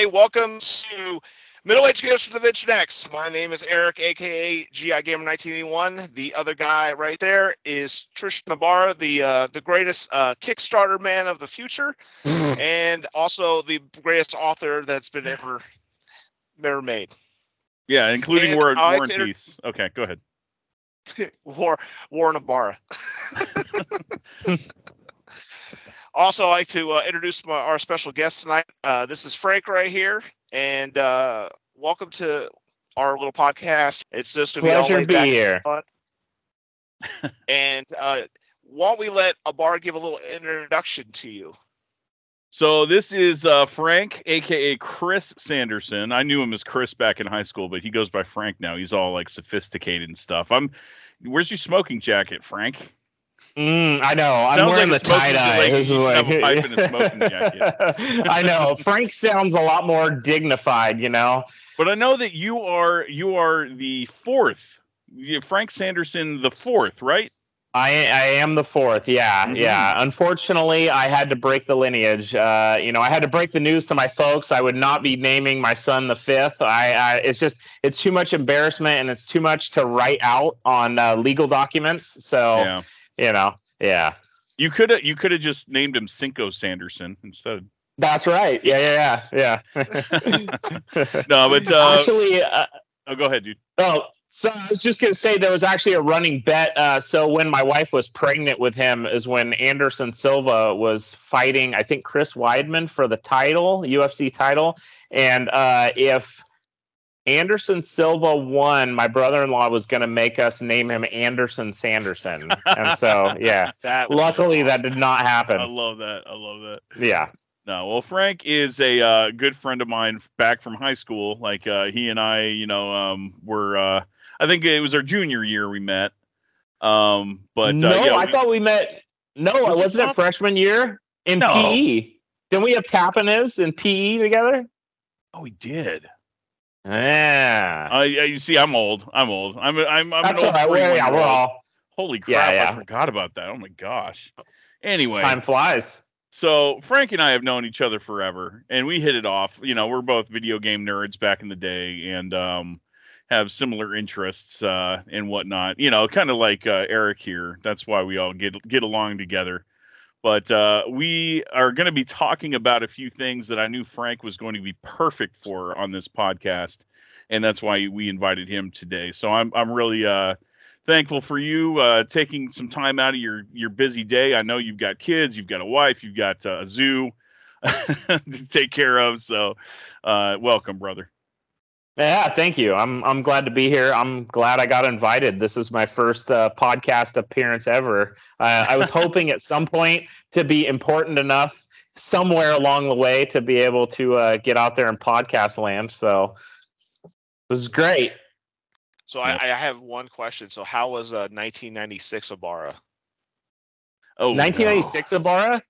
everybody? Welcome to Middle Age Gifts for the Venture Next. My name is Eric, aka GI Gamer 1981. The other guy right there is Trish Ibarra, the uh, the greatest uh, Kickstarter man of the future, and also the greatest author that's been ever ever made. Yeah, including And War, I War and inter- Peace. Okay, go ahead. War Warren Ibarra. also, I'd like to uh, introduce my, our special guest tonight. Uh, this is Frank right here, and uh, welcome to our little podcast. It's just gonna be all Pleasure laid to be back here. fun. and uh, why don't we let Ibarra give a little introduction to you? So this is uh, Frank, aka Chris Sanderson. I knew him as Chris back in high school, but he goes by Frank now. He's all like sophisticated and stuff. I'm. Where's your smoking jacket, Frank? Mm, I know. I'm Sounds wearing like the tie dye. like This is you what- have a pipe and a smoking jacket. I know. Frank sounds a lot more dignified, you know. But I know that you are you are the fourth, Frank Sanderson the fourth, right? I I am the fourth. Yeah, Mhm. yeah. Unfortunately, I had to break the lineage. Uh, you know, I had to break the news to my folks. I would not be naming my son the fifth. I, I it's just it's too much embarrassment and it's too much to write out on uh, legal documents. So Yeah. You know, yeah. You could have you could have just named him Cinco Sanderson instead. That's right. Yeah, yeah, yeah. yeah. No, but uh, Actually, uh, oh, go ahead, dude. Oh, so I was just going to say there was actually a running bet. Uh, so when my wife was pregnant with him, is when Anderson Silva was fighting, I think Chris Weidman for the title, UFC title, and uh, if Anderson Silva won, my brother-in-law was going to make us name him Anderson Sanderson, and so yeah, That luckily that did not happen. I love that. I love that. Yeah, No, well, Frank is a uh, good friend of mine back from high school. Like uh, he and I, you know, um, were uh, I think it was our junior year we met. Um, but no, uh, yeah, I we- thought we met. No, Was it wasn't it freshman year in No. PE? Didn't we have Tappanis in PE together? oh, we did. Yeah. I you see, I'm old. I'm old. I'm I'm I'm That's an old right. We're, yeah, we're all Holy crap! Yeah, I forgot about that. Oh my gosh. Anyway, time flies. so Frank and I have known each other forever, and we hit it off. You know, we're both video game nerds back in the day, and um, have similar interests uh, and whatnot. You know, kind of like uh, Eric here. That's why we all get get along together. But uh, we are going to be talking about a few things that I knew Frank was going to be perfect for on this podcast, and that's why we invited him today. So I'm I'm really uh, thankful for you uh, taking some time out of your your busy day. I know you've got kids, you've got a wife, you've got uh, a zoo to take care of. So uh, welcome, brother. Yeah, thank you. I'm I'm glad to be here. I'm glad I got invited. This is my first uh, podcast appearance ever. Uh, I was hoping at some point to be important enough somewhere along the way to be able to uh, get out there in podcast land. So this is great. So I, I have one question. So how was uh, 1996 Ibarra? Oh, 1996 Ibarra.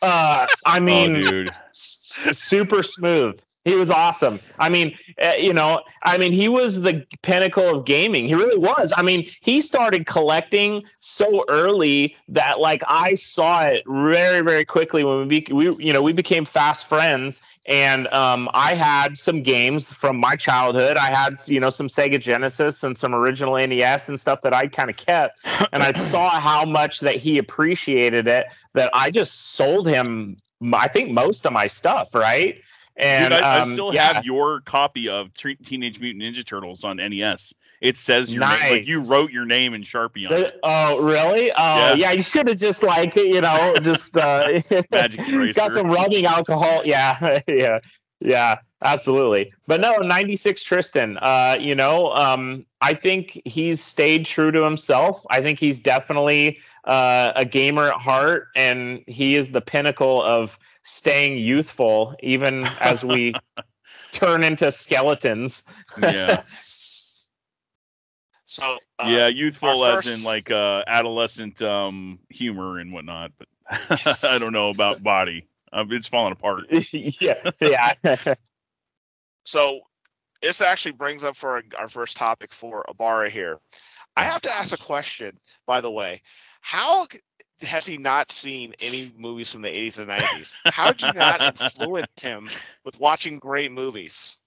Uh, I mean, oh, dude. super smooth. He was awesome. I mean, uh, you know, I mean, he was the pinnacle of gaming. He really was. I mean, he started collecting so early that like I saw it very, very quickly when we, be, we you know, we became fast friends. And um, I had some games from my childhood. I had, you know, some Sega Genesis and some original NES and stuff that I kind of kept. And I saw how much that he appreciated it that I just sold him, I think, most of my stuff, right? And Dude, I, um, I still yeah, have your copy of Tre- Teenage Mutant Ninja Turtles on NES. It says your name, like you wrote your name in Sharpie on the- it. oh, really? Oh, Yeah. yeah. You should have just like you know just uh, got some rubbing alcohol. Yeah, yeah, yeah. Absolutely. But no, ninety six Tristan. Uh, you know, um, I think he's stayed true to himself. I think he's definitely uh, a gamer at heart, and he is the pinnacle of staying youthful, even as we turn into skeletons. Yeah, So uh, yeah, youthful our as in like uh, adolescent um, humor and whatnot. But I don't know about body. Um, it's falling apart. yeah, yeah. So this actually brings up for our, our first topic for Ibarra here. I have to ask a question, by the way. How has he not seen any movies from the 80s and 90s? How did you not influence him with watching great movies?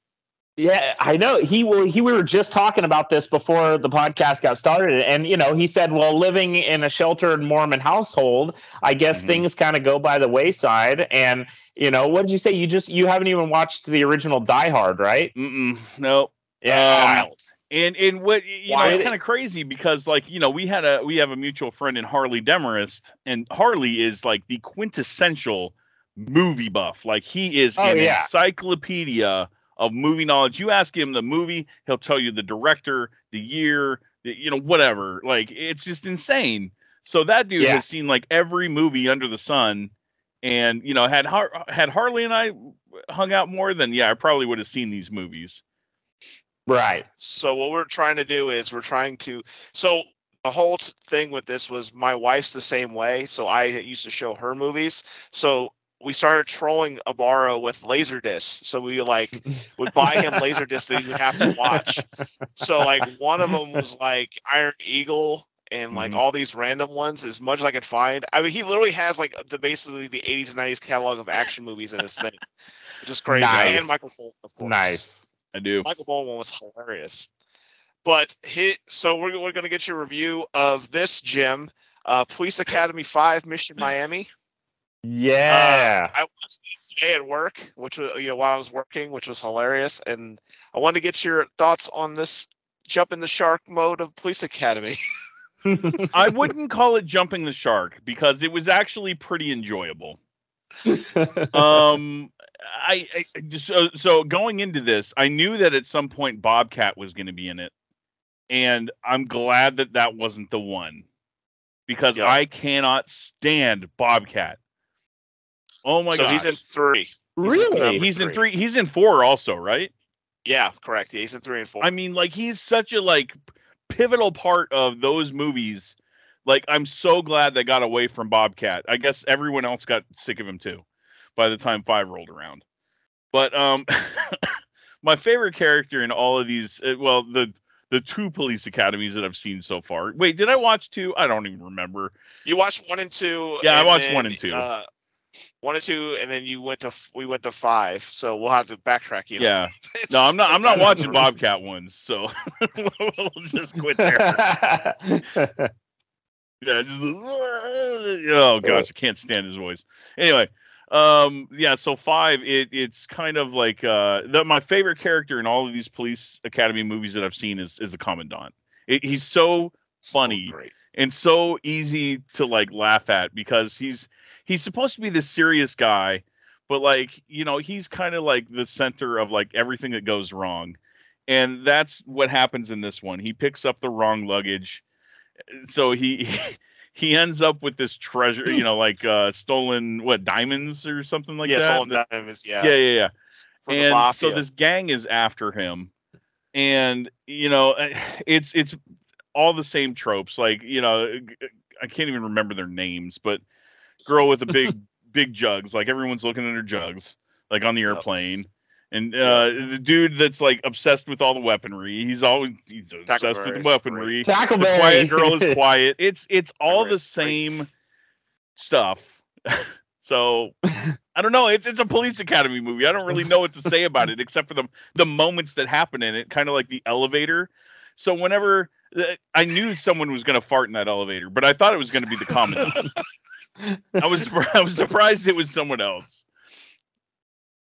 Yeah, I know. He will. He we were just talking about this before the podcast got started, and you know, he said, "Well, living in a sheltered Mormon household, I guess Mhm. things kind of go by the wayside." And you know, what did you say? You just you haven't even watched the original Die Hard, right? Mm-mm, no. Yeah. Um, Wild. And and what you know, it's it kind of crazy because like you know we had a we have a mutual friend in Harley Demarest, and Harley is like the quintessential movie buff. Like he is Oh, an yeah. encyclopedia of movie knowledge. You ask him the movie, he'll tell you the director, the year, the, you know whatever. Like it's just insane. So that dude Yeah. has seen like every movie under the sun, and you know had Har- had Harley and I hung out more, then yeah, I probably would have seen these movies. Right. So what we're trying to do is we're trying to so the whole thing with this was my wife's the same way. So I used to show her movies. So we started trolling Ibarra with Laserdisc. So we like would buy him Laserdisc that he would have to watch. So like one of them was like Iron Eagle and like Mhm. all these random ones as much as I could find. I mean he literally has like the basically the 80s and 90s catalog of action movies in his thing. Which is crazy. Nice. And Michael Bolton, of course. Nice. I do. Michael Baldwin was hilarious. But hit so we're we're gonna get your review of this Jim, uh, Police Academy Five Mission Miami. Yeah. I watched it today at work, which was you know while I was working, which was hilarious, and I wanted to get your thoughts on this jump in the shark mode of Police Academy. I wouldn't call it jumping the shark because it was actually pretty enjoyable. Um, I, I I so, so going into this, I knew that at some point Bobcat was going to be in it, and I'm glad that that wasn't the one because Yep. I cannot stand Bobcat. Oh my god. so god, he's in three. really? number he's in three. three. He's in four also, right? Yeah, correct. Yeah, he's in three and four. I mean, like he's such a like pivotal part of those movies. Like I'm so glad they got away from Bobcat. I guess everyone else got sick of him too by the time 5 rolled around. But um my favorite character in all of these uh, well the the two police academies that I've seen so far. Wait, did I watch two? I don't even remember. you watched one and two. Yeah, I watched then, one and two. Uh, one and two, and then you went to we went to five. So we'll have to backtrack you. Yeah. No, I'm not I'm not watching Bobcat ones, so we'll just quit there. Yeah, just oh gosh, I can't stand his voice. Anyway, um, yeah, so five, it it's kind of like uh, the, my favorite character in all of these police academy movies that I've seen is is the commandant. It, he's so So funny. great. and so easy to like laugh at because he's he's supposed to be this serious guy, but like you know he's kind of like the center of like everything that goes wrong, and that's what happens in this one. He picks up the wrong luggage, so he he ends up with this treasure, you know, like uh stolen what diamonds or something like yeah, that. Stolen Diamonds. Yeah, yeah, yeah, yeah from and so this gang is after him and you know eh, it's it's all the same tropes like you know i can't even remember their names but girl with the big big jugs like everyone's looking at her jugs like on the airplane and uh the dude that's like obsessed with all the weaponry he's always he's obsessed with the Tackleberry is the quiet girl is quiet it's it's all the great. same stuff so I don't know. It's it's a police academy movie. I don't really know what to say about it except for the the moments that happen in it, kind of like the elevator. So whenever uh, I knew someone was going to fart in that elevator, but I thought it was going to be the commandant. I was I was surprised it was someone else.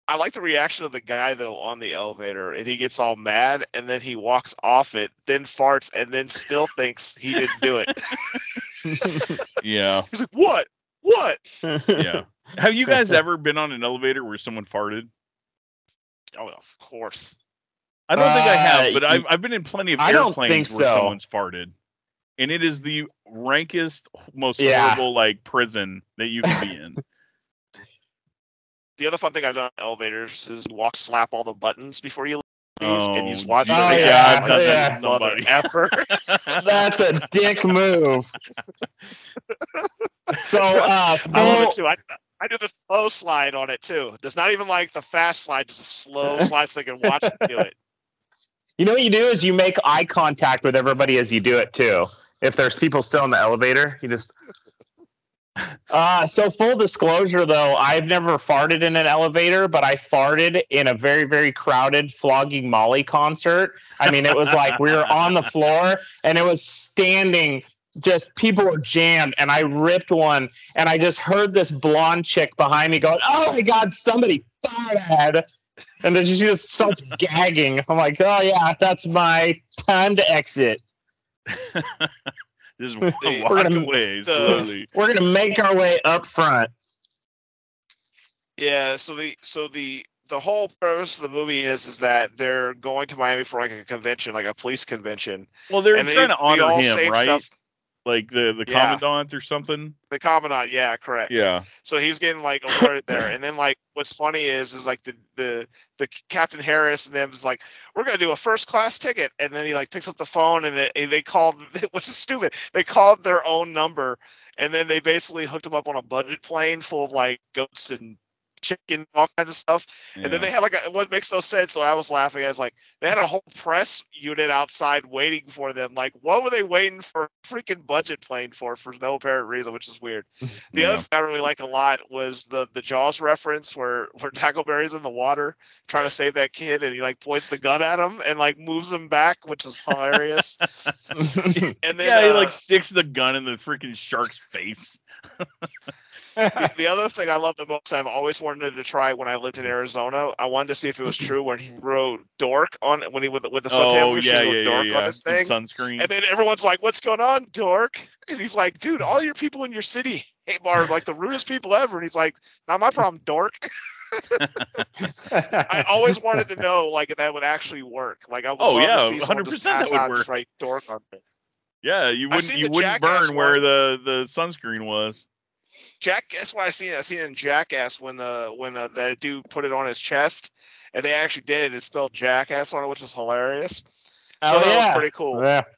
I like the reaction of the guy though on the elevator, and he gets all mad, and then he walks off it, then farts, and then still thinks he didn't do it. Yeah, He's like, "What? What?" yeah. Have you guys ever been on an elevator where someone farted? Oh, of course. I don't think I Uh, have, but y- I've I've been in plenty of I don't airplanes think where so. someone's farted, and it is the rankest, most Yeah. horrible like prison that you can be in. The other fun thing I've done on elevators is you walk slap all the buttons before you leave, and you just Oh, watch geez. the Oh, guy yeah, like, I've done that to somebody. effer. That's a dick move. So, uh, I love full- it too. I, I do the slow slide on it too. It's not even like the fast slide, just a slow slide so they can watch me do it. you know what you do is you make eye contact with everybody as you do it too. If there's people still in the elevator, you just Uh, so full disclosure though, I've never farted in an elevator, but I farted in a very, very crowded Flogging Molly concert. I mean, it was like we were on the floor and it was standing just people were jammed and I ripped one and I just heard this blonde chick behind me going, Oh my god, somebody farted. And then she just starts gagging. I'm like, Oh yeah, that's my time to exit. Just The- walk We're gonna- away the- uh, slowly. We're gonna make our way up front. Yeah, so the so the the whole premise of the movie is is that they're going to Miami for like a convention, like a police convention, Well, they're and they, trying to honor all him, say right? stuff. Like the the Yeah. commandant or something. The commandant, yeah, correct. Yeah. So he's getting like awarded there, and then like what's funny is is like the the the Captain Harris and them is like we're gonna do a first class ticket, and then he like picks up the phone and, it, and they called which is stupid. They called their own number, and then they basically hooked him up on a budget plane full of like goats and chicken, all kinds of stuff. And then they had like a, what makes no sense. So I was laughing. I was like, they had a whole press unit outside waiting for them. Like, what were they waiting for a freaking budget plane for for no apparent reason, which is weird. The Yeah. other thing I really like a lot was the the Jaws reference where where Tackleberry's in the water trying to save that kid, and he like points the gun at him and like moves him back, which is hilarious. and then yeah, he uh, like sticks the gun in the freaking shark's face. The, the other thing I love the most, I've always wanted to try when I lived in Arizona. I wanted to see if it was true when he wrote "dork" on when he with with the suntan oh yeah, yeah, wrote yeah, "dork" yeah. on his And thing. Sunscreen. And then everyone's like, "What's going on, dork?" And he's like, "Dude, all your people in your city hate are like the rudest people ever." And he's like, "Not my problem, dork." I always wanted to know like if that would actually work. Like I would Oh, yeah, to see someone 100% just that would out work. dork on it. yeah, you wouldn't you wouldn't burn where the the sunscreen was. Jack, that's what I seen. I seen it in Jackass when uh when uh, that dude put it on his chest, and they actually did it. It spelled Jackass on it, which was hilarious. oh so that yeah. was pretty cool. Yeah.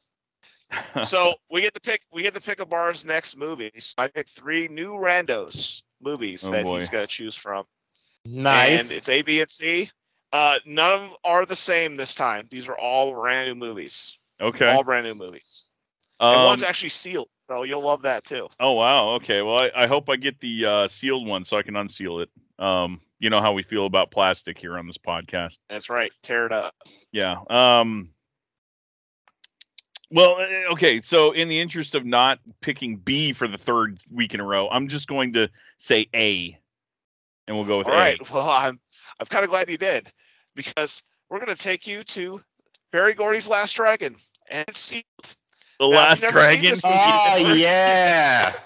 so we get to pick we get to pick a bar's next movies. I picked three new randos movies Oh, that boy. he's gonna choose from. Nice. And it's A, B, and C. Uh, none of them are the same this time. These are all brand new movies. okay. All brand new movies. And Um, one's actually sealed, so you'll love that too. oh wow. Okay. Well, I, I hope I get the uh, sealed one so I can unseal it. Um, you know how we feel about plastic here on this podcast. That's right. Tear it up. Yeah. Um well, eh, okay, so in the interest of not picking B for the third week in a row, I'm just going to say A. And we'll go with All A. right. Well, I'm I'm kind of glad you did because we're gonna take you to Berry Gordy's Last Dragon, and it's sealed. The Now, Last you've never seen Dragon. this movie oh before- yeah.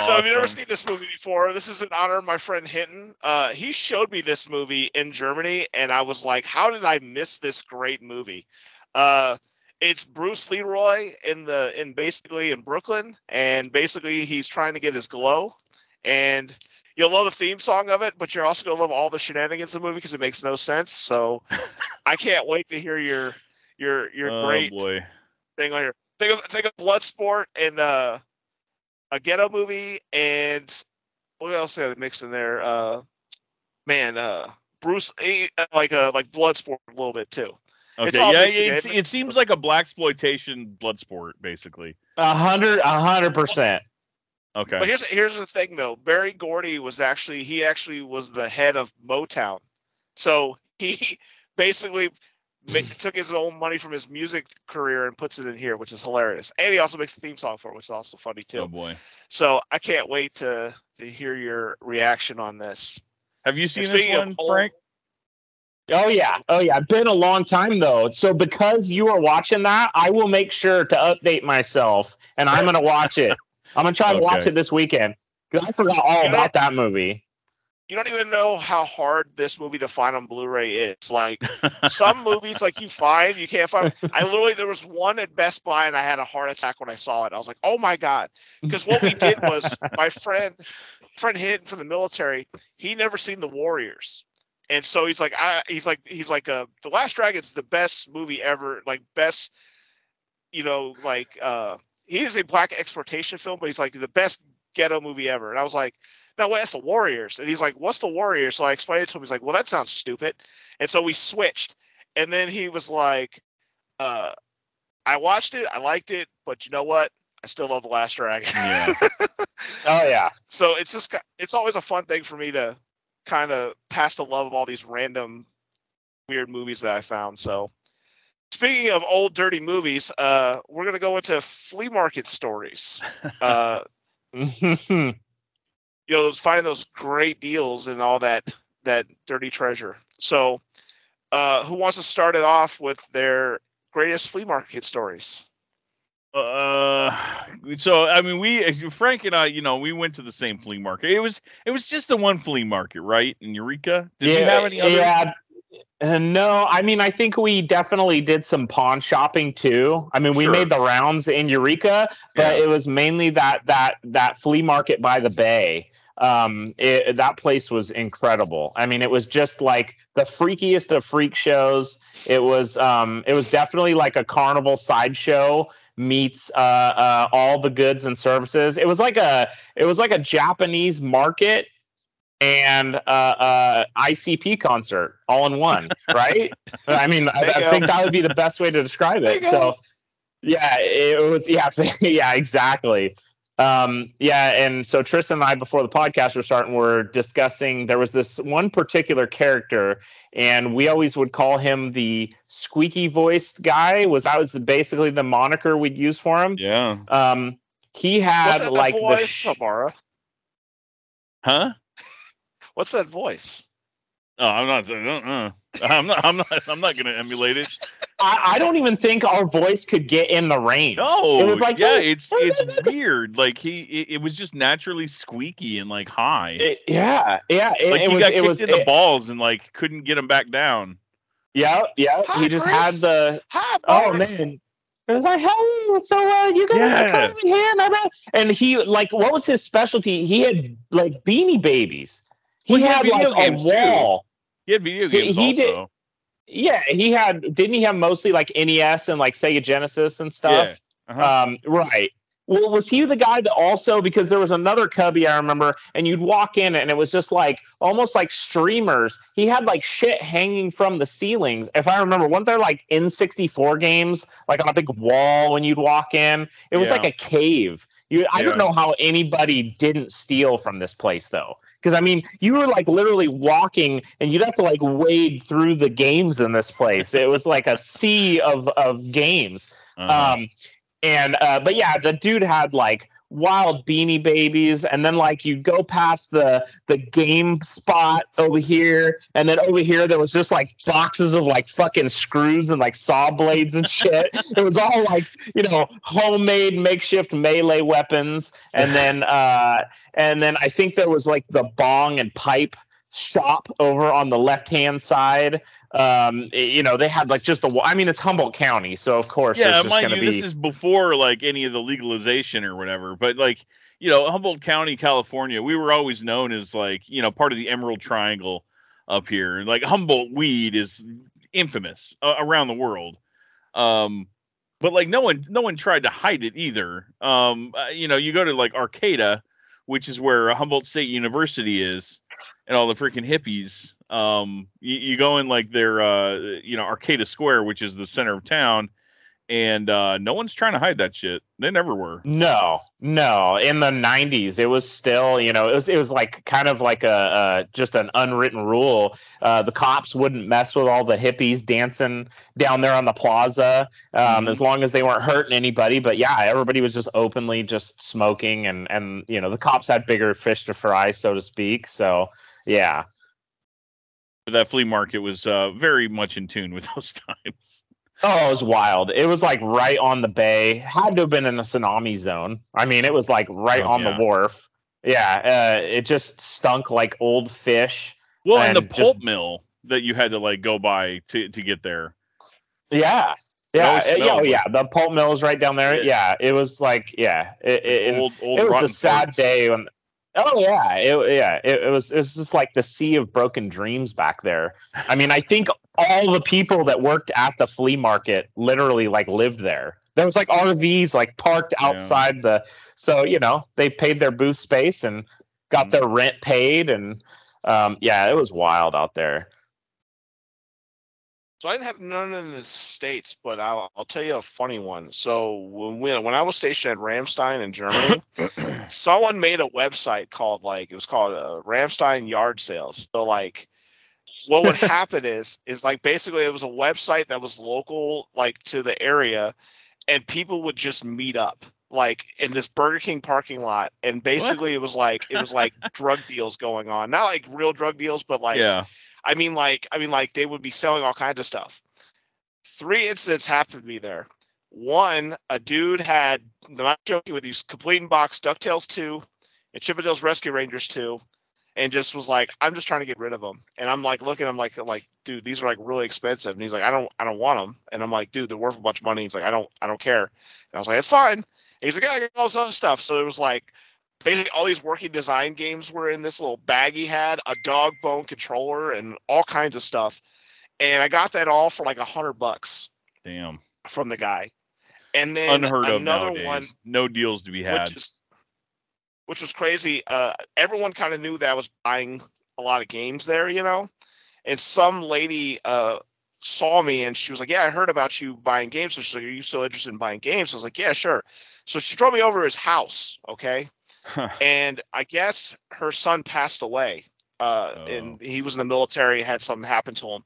So if you've never seen this movie before, this is in honor of my friend Hinton. Uh, he showed me this movie in Germany, and I was like, "How did I miss this great movie?" Uh, it's Bruce Leroy in the in basically in Brooklyn, and basically he's trying to get his glow, and you'll love the theme song of it, but you're also gonna love all the shenanigans of the movie because it makes no sense. So I can't wait to hear your your your oh great boy. thing on here. Think of think of Bloodsport and uh, a ghetto movie and what else did I mix in there? Uh, man, uh, Bruce eh, like uh, like Bloodsport a little bit too. Okay. all Yeah, mixed it, it seems like a black exploitation blood sport, basically. A hundred, a hundred percent. Okay. But here's here's the thing though. Berry Gordy was actually he actually was the head of Motown, so he basically ma- took his own money from his music career and puts it in here, which is hilarious. And he also makes a theme song for it, which is also funny too. oh boy. So I can't wait to to hear your reaction on this. Have you seen this one, old- Frank? Oh yeah, oh yeah. Been a long time though. So because you are watching that, I will make sure to update myself, and I'm gonna watch it. I'm gonna try to watch it this weekend because I forgot all about that movie. You don't even know how hard this movie to find on Blu-ray is. Like some movies, like you find you can't find. I literally there was one at Best Buy, and I had a heart attack when I saw it. I was like, "Oh my god!" Because what we did was my friend, friend Hinton from the military, he never seen The Warriors, and so he's like, I, he's like, he's like, uh, The Last Dragon's the best movie ever, like best, you know, like uh, he is a black exploitation film, but he's like the best ghetto movie ever. And I was like, no, that's the Warriors. And he's like, what's the Warriors? So I explained it to him. He's like, well, that sounds stupid. And so we switched. And then he was like, uh, I watched it, I liked it, but you know what? I still love the Last Dragon. Yeah. Oh yeah. so it's just, it's always a fun thing for me to kind of pass the love of all these random weird movies that I found. So speaking of old dirty movies, uh, we're gonna go into flea market stories. Uh, you know, those finding those great deals and all that that dirty treasure. So, uh, who wants to start it off with their greatest flea market stories? Uh, so I mean, we Frank and I, you know, we went to the same flea market. It was it was just the one flea market, right? In Eureka. Did you have any other? Yeah. Uh, no, I mean, I think we definitely did some pawn shopping too. I mean, we Sure. made the rounds in Eureka, but Yeah. it was mainly that that that flea market by the bay. Um, it, that place was incredible. I mean, it was just like the freakiest of freak shows. It was um, it was definitely like a carnival sideshow meets uh, uh, all the goods and services. It was like a it was like a Japanese market and uh, uh, ICP concert all in one, right? I mean, I, I think that would be the best way to describe it. So, yeah, it was, yeah, yeah, exactly. Um, yeah, and so Tristan and I, before the podcast were starting, were discussing. There was this one particular character, and we always would call him the squeaky voiced guy. Was that was basically the moniker we'd use for him? Yeah. Um, he What's had that like the voice, sh- Samara? Huh? What's that voice? Oh, I'm not. Uh, I'm not. I'm not. I'm not gonna emulate it. I, I don't even think our voice could get in the range. No. It was like, yeah, oh, it's it's weird. Like he, it, it was just naturally squeaky and like high. It- yeah, yeah. It, like it he was. got It kicked was. in the balls and like couldn't get him back down. yeah, yeah. Hi, he just Chris. had the. Hi, Oh man. It was like, hey, so uh, you gonna Yeah. come in here? Blah, blah. And he like, what was his specialty? He had like beanie babies. He Well, he had had like a too. He had video games he did- also. Yeah, he had. Didn't he have mostly like NES and like Sega Genesis and stuff? Uh-huh. Um, right. Well, was he the guy that also because there was another cubby I remember, and you'd walk in and it was just like almost like streamers. He had like shit hanging from the ceilings. If I remember, weren't there like N64 games like on a big wall when you'd walk in? It was Yeah. like a cave. You, I Yeah. don't know how anybody didn't steal from this place though. Because I mean, you were like literally walking, and you'd have to like wade through the games in this place. It was like a sea of of games. Uh-huh. Um, and uh, but yeah, the dude had like wild beanie babies, and then like you go past the the game spot over here, and then over here there was just like boxes of like fucking screws and like saw blades and shit. it was all like you know homemade makeshift melee weapons, and then uh, and then I think there was like the bong and pipe shop over on the left hand side um you know they had like just a i mean it's humboldt county so of course yeah, there's just mind gonna you, be this is before like any of the legalization or whatever. But like, you know, Humboldt County, California, we were always known as like, you know, part of the Emerald Triangle up here. Like Humboldt weed is infamous uh, around the world. Um, but like no one, no one tried to hide it either. Um, uh, you know, you go to like Arcata, which is where Humboldt State University is, and all the freaking hippies. Um, you, you go in like their, uh, you know, Arcata Square, which is the center of town, and uh, no one's trying to hide that shit. They never were. no no in the 90s it was still you know it was it was like kind of like a uh, just an unwritten rule uh, the cops wouldn't mess with all the hippies dancing down there on the plaza um, Mhm. as long as they weren't hurting anybody but yeah everybody was just openly just smoking and and you know the cops had bigger fish to fry so to speak so yeah that flea market was uh, very much in tune with those times. Oh, it was wild. It was like right on the bay. Had to have been in a tsunami zone. I mean, it was like right Oh, on yeah. the wharf. Yeah, uh, it just stunk like old fish. Well, and, the And just- pulp mill that you had to like go by to to get there. Yeah, yeah, yeah, oh, yeah. The pulp mill is right down there. Yeah. Yeah, it was like yeah, it, it, old old it was a sad parts. day when. Oh yeah, it, yeah. It, it was it was just like the sea of broken dreams back there. I mean, I think all the people that worked at the flea market literally like lived there. There was like RVs like parked Yeah. outside the. So you know they paid their booth space and got Mhm. their rent paid and um, yeah, it was wild out there. So I didn't have none in the states, but I'll, I'll tell you a funny one. So when we, when I was stationed at Ramstein in Germany, someone made a website called like it was called uh, Ramstein Yard Sales. So like, what would happen is is like basically it was a website that was local like to the area, and people would just meet up like in this Burger King parking lot, and basically it was like it was like drug deals going on, not like real drug deals, but like yeah. I mean, like, I mean, like they would be selling all kinds of stuff. Three incidents happened to me there. One, a dude had, I'm not joking with you, complete in box DuckTales 2 and Chip 'n Dale's Rescue Rangers 2, and just was like, I'm just trying to get rid of them. And I'm like looking, I'm like, like, dude, these are like really expensive. And he's like, I don't, I don't want them. And I'm like, dude, they're worth a bunch of money. He's like, I don't, I don't care. And I was like, it's fine. And he's like, yeah, I got all this other stuff. So it was like, basically all these working design games were in this little bag he had, a dog bone controller, and all kinds of stuff. And I got that all for like a hundred bucks Damn. from the guy. And then Unheard of another nowadays. one, No deals to be had. which is which was crazy. Uh, everyone kind of knew that I was buying a lot of games there, you know. And some lady uh, saw me and she was like, "Yeah, I heard about you buying games." So she's like, "Are you still interested in buying games?" I was like, "Yeah, sure." So she drove me over to his house, okay and I guess her son passed away. Uh, Oh. and he was in the military, had something happen to him.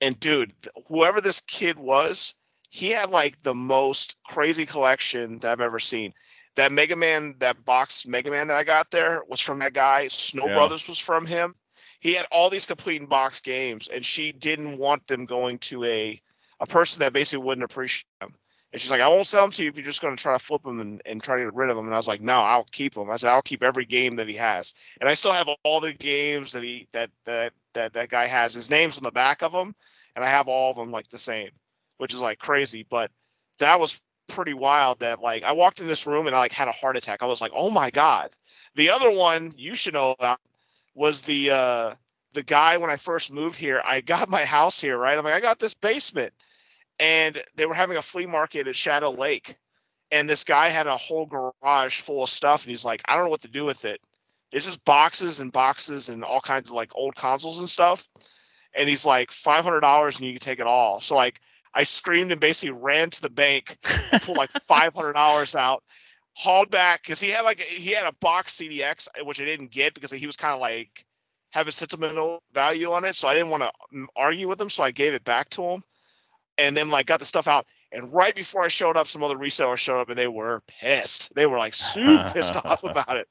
And dude, whoever this kid was, he had like the most crazy collection that I've ever seen. That Mega Man, that box Mega Man that I got there was from that guy. Snow Yeah. Brothers was from him. He had all these complete in box games, and she didn't want them going to a a person that basically wouldn't appreciate them. And she's like, I won't sell them to you if you're just going to try to flip them and, and try to get rid of them. And I was like, no, I'll keep them. I said, I'll keep every game that he has. And I still have all the games that he that that that that guy has. His name's on the back of them, and I have all of them like the same, which is like crazy. But that was pretty wild. That like I walked in this room and I like had a heart attack. I was like, oh my god. The other one you should know about was the uh the guy when I first moved here. I got my house here, right? I'm like, I got this basement and they were having a flea market at Shadow Lake, and this guy had a whole garage full of stuff, and he's like, I don't know what to do with it. It's just boxes and boxes and all kinds of like old consoles and stuff, and he's like five hundred dollars and you can take it all. So like I screamed and basically ran to the bank, pulled like five hundred dollars out, hauled back because he had like he had a box CDX which I didn't get because he was kind of like having sentimental value on it, so I didn't want to argue with him, so I gave it back to him and then like got the stuff out. And right before I showed up, some other resellers showed up and they were pissed. They were like super pissed off about it.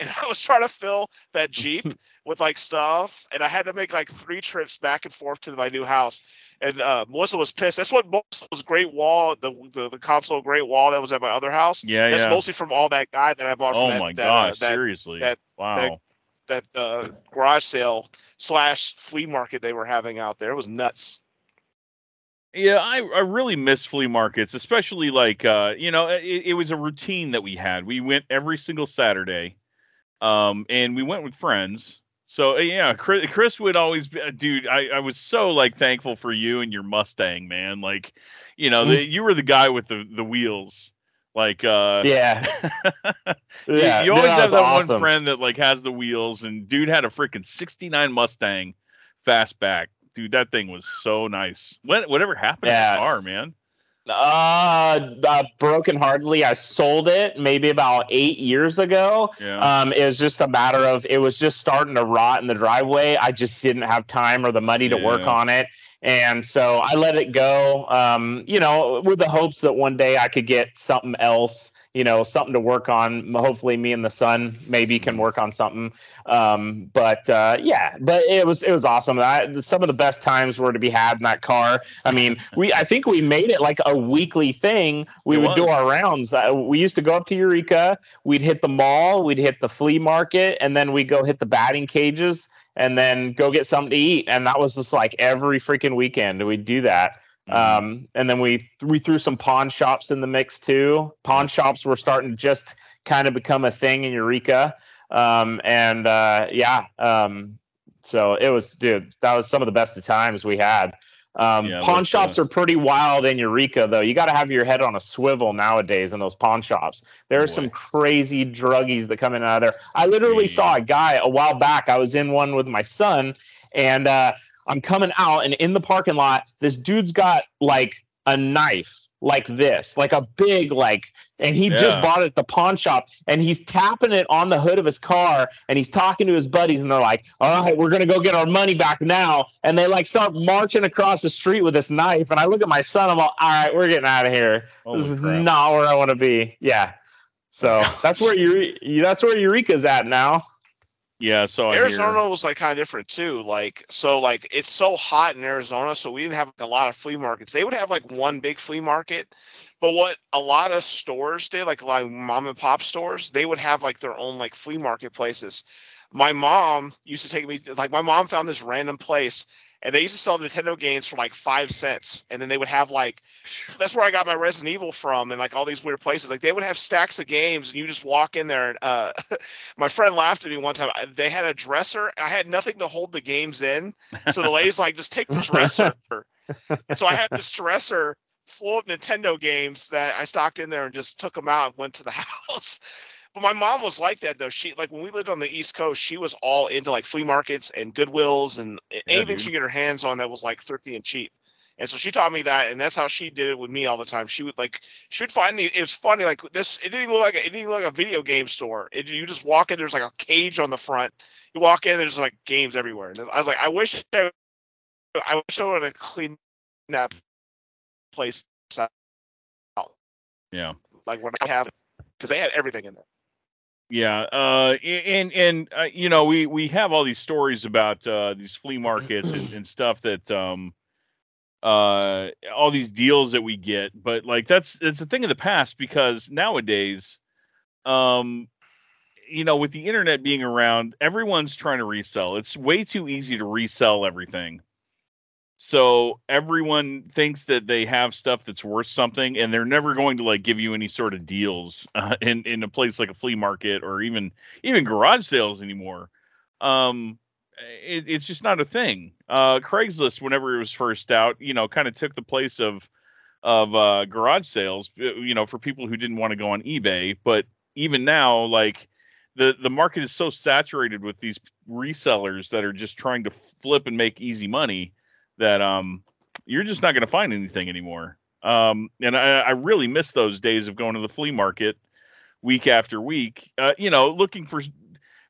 And I was trying to fill that Jeep with like stuff, and I had to make like three trips back and forth to my new house. And uh, Melissa was pissed. That's what Melissa's great wall, the, the the console great wall that was at my other house. yeah, That's yeah. mostly from all that guy that I bought from oh that, my that, uh, gosh, that, seriously. that- wow. that uh, garage sale slash flea market they were having out there. It was nuts. Yeah, I, I really miss flea markets, especially like uh, you know, it, it was a routine that we had. We went every single Saturday, um, and we went with friends. So uh, yeah, Chris, Chris would always, be, uh, dude. I, I was so like thankful for you and your Mustang, man. Like, you know, the, you were the guy with the the wheels. Like, uh, Yeah, you- yeah. you, no, always have that awesome. one friend that like has the wheels, and dude had a freaking '69 Mustang fastback. Dude, that thing was so nice. What whatever happened to Yeah. the car, man? Uh, uh, broken heartedly, I sold it maybe about eight years ago. Yeah. Um, it was just a matter of it was just starting to rot in the driveway. I just didn't have time or the money to work on it. And so I let it go, um, you know, with the hopes that one day I could get something else, you know, something to work on. Hopefully, me and the son maybe can work on something. Um, but uh, yeah, but it was it was awesome. I, some of the best times were to be had in that car. I mean, we I think we made it like a weekly thing. We It would do our rounds. Uh, we used to go up to Eureka. We'd hit the mall. We'd hit the flea market, and then we'd go hit the batting cages, and then go get something to eat. And that was just like every freaking weekend we'd do that. Um, and then we we threw some pawn shops in the mix too. Pawn shops were starting to just kind of become a thing in Eureka. Um, and uh, yeah, um, so it was, dude, that was some of the best of times we had. Um, Yeah, pawn that's, shops uh, are pretty wild in Eureka, though. You got to have your head on a swivel nowadays in those pawn shops. There are some crazy druggies that come in out of there. I literally Yeah. saw a guy a while back. I was in one with my son, and uh, I'm coming out, and in the parking lot, this dude's got like a knife like this, like a big like, and he yeah. just bought it at the pawn shop, and he's tapping it on the hood of his car, and he's talking to his buddies, and they're like, "All right, we're gonna go get our money back now," and they like start marching across the street with this knife, and I look at my son, I'm all, "All right, we're getting out of here. Holy this is crap. not where I want to be." Yeah, so that's where you that's where Eureka's at now. Yeah, so Arizona was like kind of different too. Like so, like it's so hot in Arizona, so we didn't have like, a lot of flea markets. They would have like one big flea market, but what a lot of stores did, like a lot of mom and pop stores, they would have like their own like flea market places. My mom used to take me like my mom found this random place and they used to sell Nintendo games for like five cents, and then they would have like that's where I got my Resident Evil from, and like all these weird places. Like they would have stacks of games, and you just walk in there. And uh, my friend laughed at me one time. They had a dresser. I had nothing to hold the games in, so the lady's like, "Just take the dresser." and so I had this dresser full of Nintendo games that I stocked in there and just took them out and went to the house. But my mom was like that though. She like when we lived on the East Coast, she was all into like flea markets and Goodwills and anything she could get her hands on that was like thrifty and cheap. And so she taught me that, and that's how she did it with me all the time. She would like, she would find the. It was funny, like this. It didn't look like a, it didn't look like a video game store. It, you just walk in, there's like a cage on the front. You walk in, there's like games everywhere. And I was like, I wish I, I wish I would have cleaned that place out. Yeah. Like what I have, because they had everything in there. Yeah, uh, and and uh, you know we we have all these stories about uh, these flea markets and, and stuff that um uh all these deals that we get, but like that's it's a thing of the past because nowadays, um, you know, with the internet being around, everyone's trying to resell. It's way too easy to resell everything. So everyone thinks that they have stuff that's worth something, and they're never going to like give you any sort of deals uh, in in a place like a flea market or even even garage sales anymore. Um, it, it's just not a thing. Uh, Craigslist, whenever it was first out, you know, kind of took the place of of uh, garage sales, uh, you know, for people who didn't want to go on eBay. But even now, like the the market is so saturated with these resellers that are just trying to flip and make easy money that um you're just not going to find anything anymore. Um, and I, I really miss those days of going to the flea market week after week. Uh, you know, looking for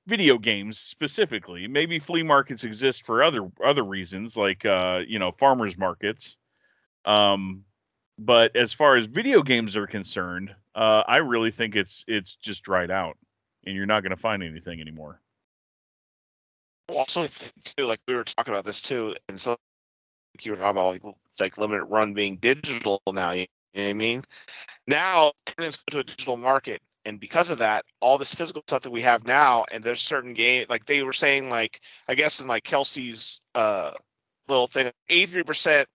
video games specifically. Maybe flea markets exist for other other reasons, like uh, you know, farmers markets. Um, but as far as video games are concerned, uh, I really think it's it's just dried out, and you're not going to find anything anymore. Also, too, like we were talking about this too, and so you were talking about like, like limited run being digital now. You know what I mean? Now everything's going to a digital market, and because of that, all this physical stuff that we have now, and there's certain game like they were saying like I guess in like Kelsey's uh little thing, 83%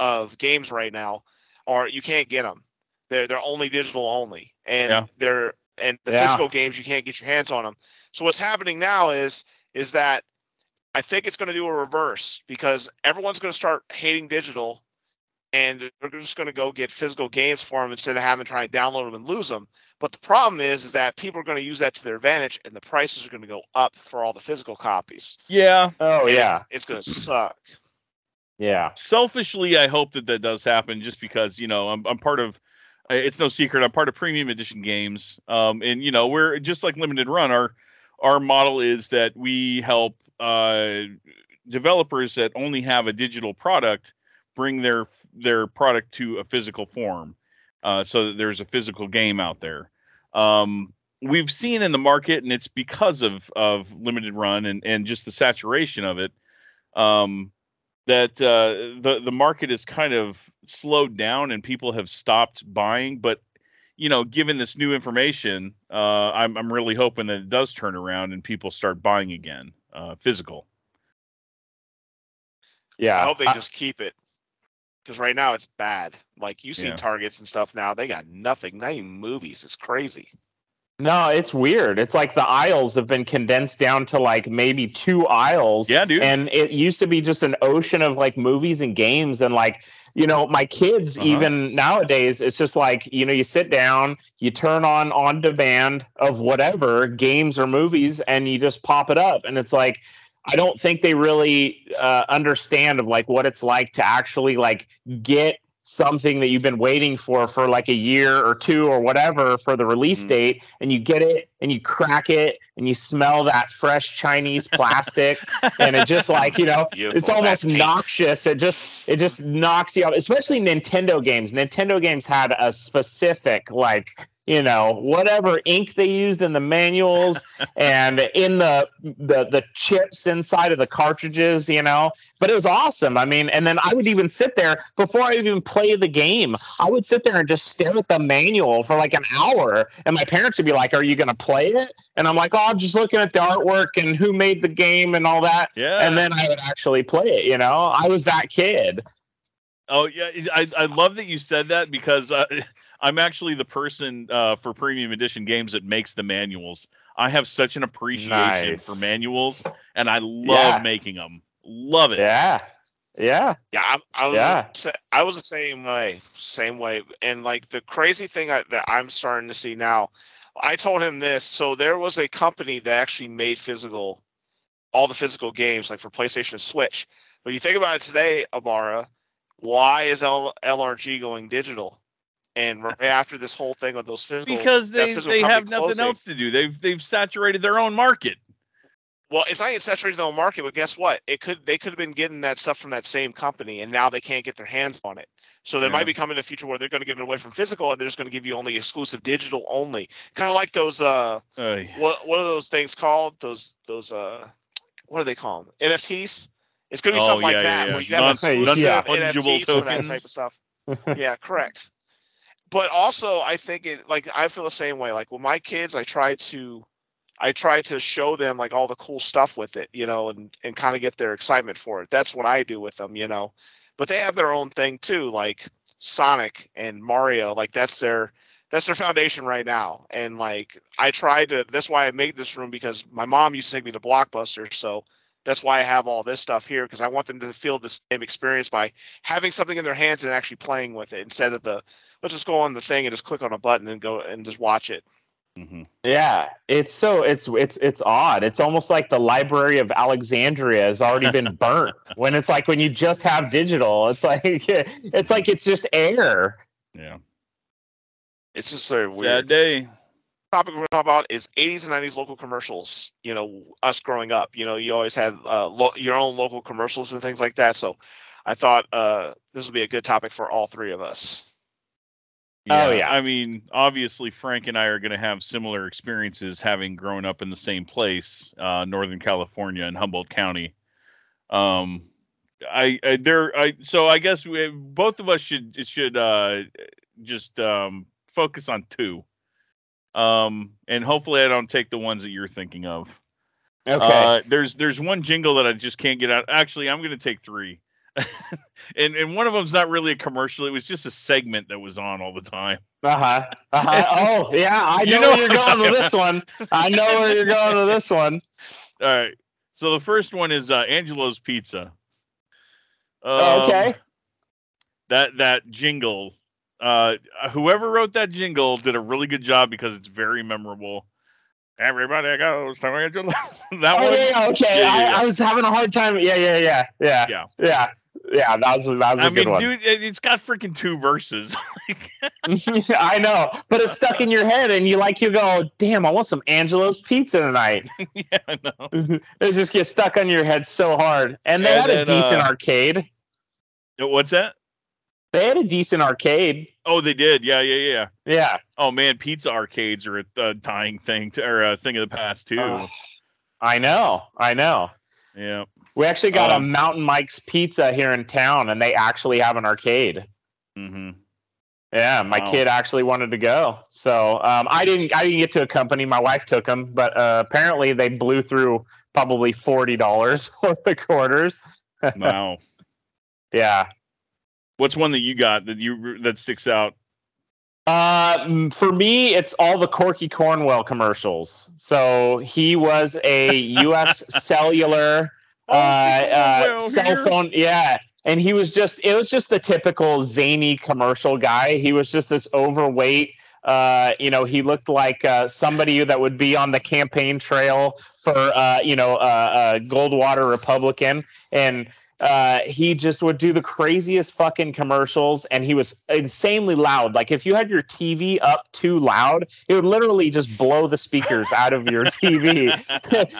of games right now are you can't get them. They're they're only digital only, and yeah. they're and the yeah. physical games you can't get your hands on them. So what's happening now is is that I think it's going to do a reverse because everyone's going to start hating digital and they're just going to go get physical games for them instead of having to try and download them and lose them. But the problem is, is that people are going to use that to their advantage and the prices are going to go up for all the physical copies. Yeah. Oh, and yeah. It's, it's going to suck. Yeah. Selfishly, I hope that that does happen just because, you know, I'm, I'm part of, it's no secret, I'm part of premium edition games. Um, and, you know, we're just like limited run. Our, our model is that we help uh, developers that only have a digital product bring their their product to a physical form, uh, so that there's a physical game out there. Um, we've seen in the market, and it's because of of limited run and and just the saturation of it, um, that uh, the the market is kind of slowed down and people have stopped buying. But you know, given this new information, uh, I'm I'm really hoping that it does turn around and people start buying again uh, physical. Yeah, I hope they I, just keep it because right now it's bad. Like you see yeah. Targets and stuff now, they got nothing, not even movies. It's crazy. No, it's weird. It's like the aisles have been condensed down to like maybe two aisles. Yeah, dude. And it used to be just an ocean of like movies and games and like you know my kids uh-huh. even nowadays it's just like you know you sit down you turn on on demand of whatever games or movies and you just pop it up and it's like I don't think they really uh, understand of like what it's like to actually like get something that you've been waiting for for like a year or two or whatever for the release Mhm. date and you get it and you crack it and you smell that fresh chinese plastic and it just like you know Beautiful. it's almost That's noxious it just it just knocks you out especially nintendo games nintendo games had a specific like you know whatever ink they used in the manuals and in the, the the chips inside of the cartridges you know but it was awesome i mean and then i would even sit there before i even play the game i would sit there and just stare at the manual for like an hour and my parents would be like are you going to play it and i'm like oh i'm just looking at the artwork and who made the game and all that Yeah. and then I would actually play it. You know, I was that kid. Oh yeah, I I love that you said that because uh, I'm actually the person uh, for premium edition games that makes the manuals. I have such an appreciation Nice. for manuals, and I love Yeah. making them. Love it. Yeah, yeah, Yeah, I'm, I was. Yeah. sa- I was the same way, same way. And like the crazy thing I, that I'm starting to see now, I told him this. So there was a company that actually made physical, all the physical games, like for PlayStation and Switch. But you think about it today, Ibarra, why is L, LRG going digital? And right after this whole thing with those physical, Because they, physical they have nothing closing- else to do. They've they've saturated their own market. Well, it's not even saturated their own market, but guess what? It could they could have been getting that stuff from that same company, and now they can't get their hands on it. So there Yeah. might be coming in the future where they're going to give it away from physical, and they're just going to give you only exclusive digital only. Kind of like those uh, what what are those things called? Those those uh, what do they call them? NFTs. It's going to be Oh, something like that yeah, where yeah. you have Non- yeah. non-fungible NFTs for that tokens. type of stuff. yeah, correct. But also, I think it like I feel the same way. Like with my kids, I try to, I try to show them like all the cool stuff with it, you know, and and kind of get their excitement for it. That's what I do with them, you know. But they have their own thing too, like Sonic and Mario. Like that's their that's their foundation right now. And like I tried to. That's why I made this room because my mom used to take me to Blockbuster, so that's why I have all this stuff here because I want them to feel the same experience by having something in their hands and actually playing with it instead of the let's just go on the thing and just click on a button and go and just watch it. mhm. yeah. It's so it's it's it's odd. It's almost like the Library of Alexandria has already been burnt. when it's like when you just have digital, it's like it's like it's just air. Yeah. It's just so Sad weird. day. topic we're going to talk about is 80s and 90s local commercials. You know, us growing up, you know, you always had uh, lo- your own local commercials and things like that. So I thought uh, this would be a good topic for all three of us. Oh, yeah. I mean, obviously, Frank and I are going to have similar experiences having grown up in the same place, uh, Northern California in Humboldt County. Um, I, I there, I so I guess we, both of us should should uh, just um, focus on two, um, and hopefully I don't take the ones that you're thinking of. Okay. Uh, there's there's one jingle that I just can't get out. Actually, I'm going to take three. and and one of them's not really a commercial. It was just a segment that was on all the time. Uh huh. Uh-huh. Oh yeah, I You know, know where you're going with this one. I know where you're going with this one. All right. So the first one is uh, Angelo's Pizza. Um, okay. That that jingle. Uh, whoever wrote that jingle did a really good job because it's very memorable. Everybody goes to Angelo. that Oh one. yeah, yeah, okay. Yeah, yeah. I, I was having a hard time. Yeah, yeah, yeah, yeah, Yeah. yeah, yeah. That was that was a I good mean, one. dude, it, it's got freaking two verses. I know, but it's stuck in your head, and you like you go, damn, I want some Angelo's pizza tonight. yeah, I know. it just gets stuck on your head so hard. And they And had a decent uh, arcade. What's that? They had a decent arcade. Oh, they did. Yeah, yeah, yeah. Yeah. Oh man, pizza arcades are a, dying thing to, or a thing of the past too. Ugh. I know. I know. yeah. We actually got Um, a Mountain Mike's Pizza here in town, and they actually have an arcade. hmm Yeah, my Wow. kid actually wanted to go, so um, I didn't. I didn't get to accompany. My wife took him, but uh, apparently they blew through probably forty dollars worth of quarters. Wow. Yeah. What's one that you got that you that sticks out? Uh, for me, it's all the Corky Cornwell commercials. So he was a U.S. cellular uh, uh, cell here. phone. Yeah, and he was just it was just the typical zany commercial guy. He was just this overweight Uh, you know, he looked like uh, somebody that would be on the campaign trail for, uh, you know, uh, a Goldwater Republican. And uh, he just would do the craziest fucking commercials and he was insanely loud. Like if you had your TV up too loud, it would literally just blow the speakers out of your TV.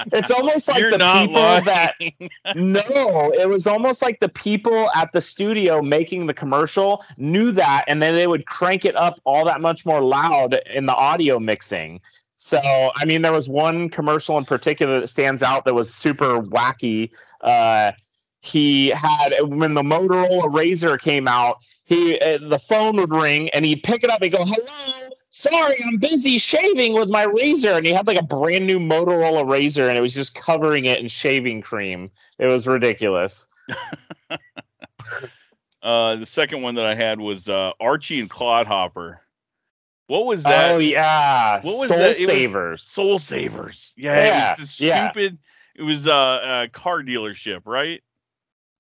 it's almost like You're the people lying. that no, it was almost like the people at the studio making the commercial knew that and then they would crank it up all that much more loud in the audio mixing. So, I mean, there was one commercial in particular that stands out that was super wacky. Uh, he had when the Motorola Razor came out, he uh, the phone would ring and he'd pick it up and go, "Hello, sorry, I'm busy shaving with my razor." And he had like a brand new Motorola Razor and it was just covering it in shaving cream. It was ridiculous. Uh, the second one that I had was uh, Archie and Clodhopper. What was that? oh yeah, What was Soul that? Savers. Soul Savers. Yeah, Yeah, it was the yeah. stupid. It was uh, a car dealership, right?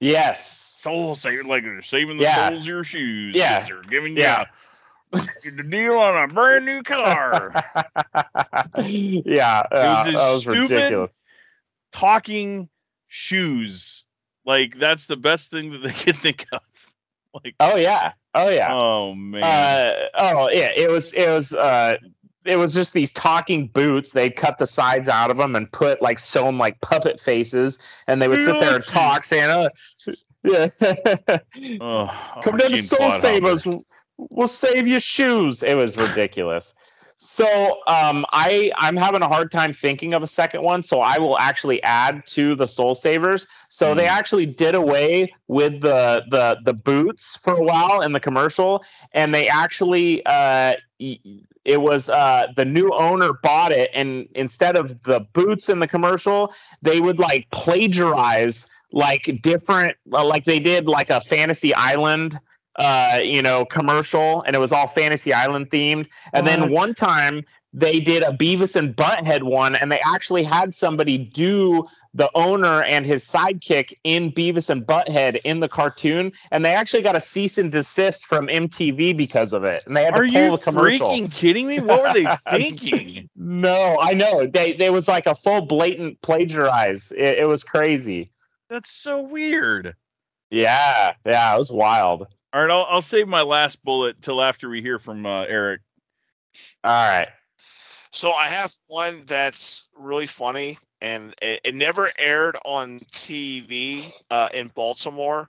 Yes. Soul Saver, like they're saving the Yeah. souls of your shoes. Yeah. they're giving Yeah. you the deal on a brand new car. yeah, was uh, this that was ridiculous. Talking shoes, like that's the best thing that they could think of. Like, Oh yeah, oh yeah. oh man, Uh, oh yeah, it was it was uh, it was just these talking boots. They'd cut the sides out of them and put like sewn like puppet faces, and they would sit there and talk, saying, "Uh, yeah, oh, come down to Soul Savers. We'll save your shoes." It was ridiculous. So um, I I'm having a hard time thinking of a second one. So I will actually add to the Soul Savers. So they Hmm. actually did away with the the the boots for a while in the commercial, and they actually uh, it was uh, the new owner bought it, and instead of the boots in the commercial, they would like plagiarize like different uh, like they did like a Fantasy Island uh you know commercial and it was all fantasy island themed. And then one time they did a beavis and butthead one and they actually had somebody do the owner and his sidekick in beavis and butthead in the cartoon and they actually got a cease and desist from mtv because of it and they had to Are pull you the commercial Are you freaking kidding me? What were they thinking? no i know they there was like a full blatant plagiarize it, it was crazy That's so weird. yeah yeah it was wild All right, I'll, I'll save my last bullet till after we hear from uh, Eric. all right So I have one that's really funny, and it, it never aired on TV uh, in Baltimore,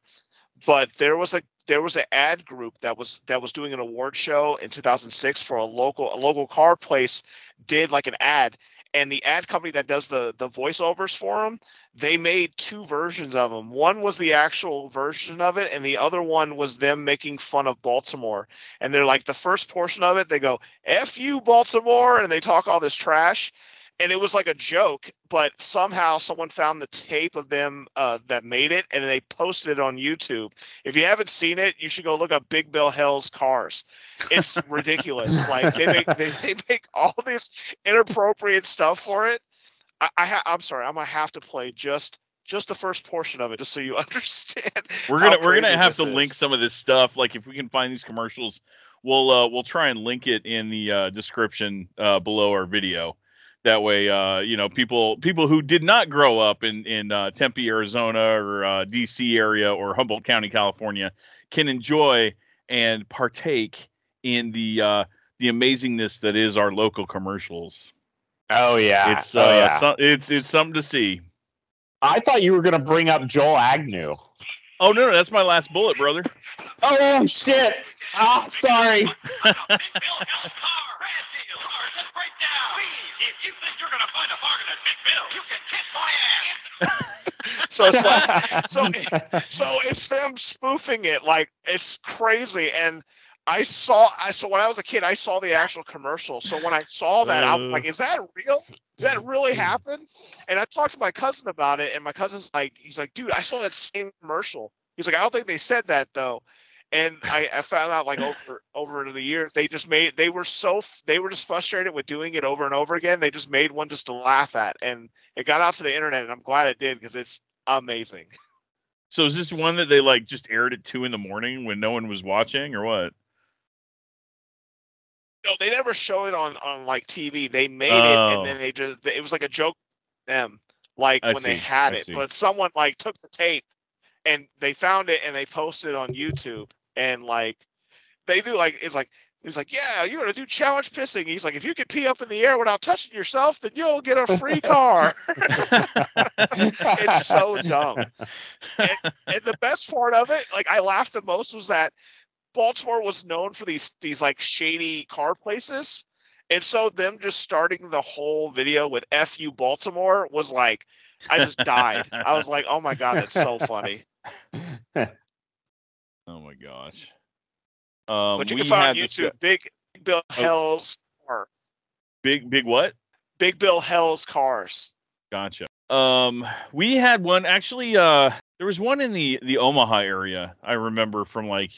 but there was a there was an ad group that was that was doing an award show in 2006 for a local a local car place did like an ad, and the ad company that does the the voiceovers for them they made two versions of them. One was the actual version of it, and the other one was them making fun of Baltimore. And they're like, the first portion of it, they go, F you, Baltimore, and they talk all this trash. And it was like a joke, but somehow someone found the tape of them uh, that made it and they posted it on YouTube. If you haven't seen it, you should go look up Big Bill Hell's Cars. It's ridiculous. like they make they, they make all this inappropriate stuff for it. I, I ha- I'm sorry, I'm gonna have to play just just the first portion of it, just so you understand. We're gonna we're gonna have to is. link some of this stuff. Like if we can find these commercials, we'll uh, we'll try and link it in the uh, description uh, below our video. That way, uh, you know, people people who did not grow up in in uh, Tempe, Arizona, or uh, D.C. area or Humboldt County, California, can enjoy and partake in the uh, the amazingness that is our local commercials. oh yeah It's uh, oh, yeah. so- it's it's something to see. I thought you were gonna bring up Joel Agnew. Oh no, no, that's my last bullet, brother. Oh shit! Ah, sorry. If you think you're gonna find a bargain at Big Bill, you can kiss my ass. So it's like so so it's them spoofing it like it's crazy. And i saw i so when i was a kid i saw the actual commercial. So when i saw that i was like is that real? Did that really happen? And i talked to my cousin about it and my cousin's like he's like dude i saw that same commercial. He's like i don't think they said that though and I, I found out like over over the years they just made they were so they were just frustrated with doing it over and over again they just made one just to laugh at and it got out to the internet and i'm glad it did because it's amazing So is this one that they like just aired at two in the morning when no one was watching, or what? No, they never show it on on like TV. They made it Oh. and then oh. they just it was like a joke to them like I when they had I it. see. But someone like took the tape and they found it and they posted it on YouTube and like they do like it's like he's like, Yeah, you're gonna do challenge pissing. He's like, if you can pee up in the air without touching yourself, then you'll get a free car. it's so dumb. And, and the best part of it, like I laughed the most was that Baltimore was known for these these like shady car places. And so them just starting the whole video with F you Baltimore was like I just died. I was like, oh my god, that's so funny. Oh my gosh. Um, But you can find on YouTube Big Bill Hell's cars. big big what? Big Bill Hell's cars. Gotcha. Um, we had one actually. Uh, there was one in the the Omaha area. I remember from like,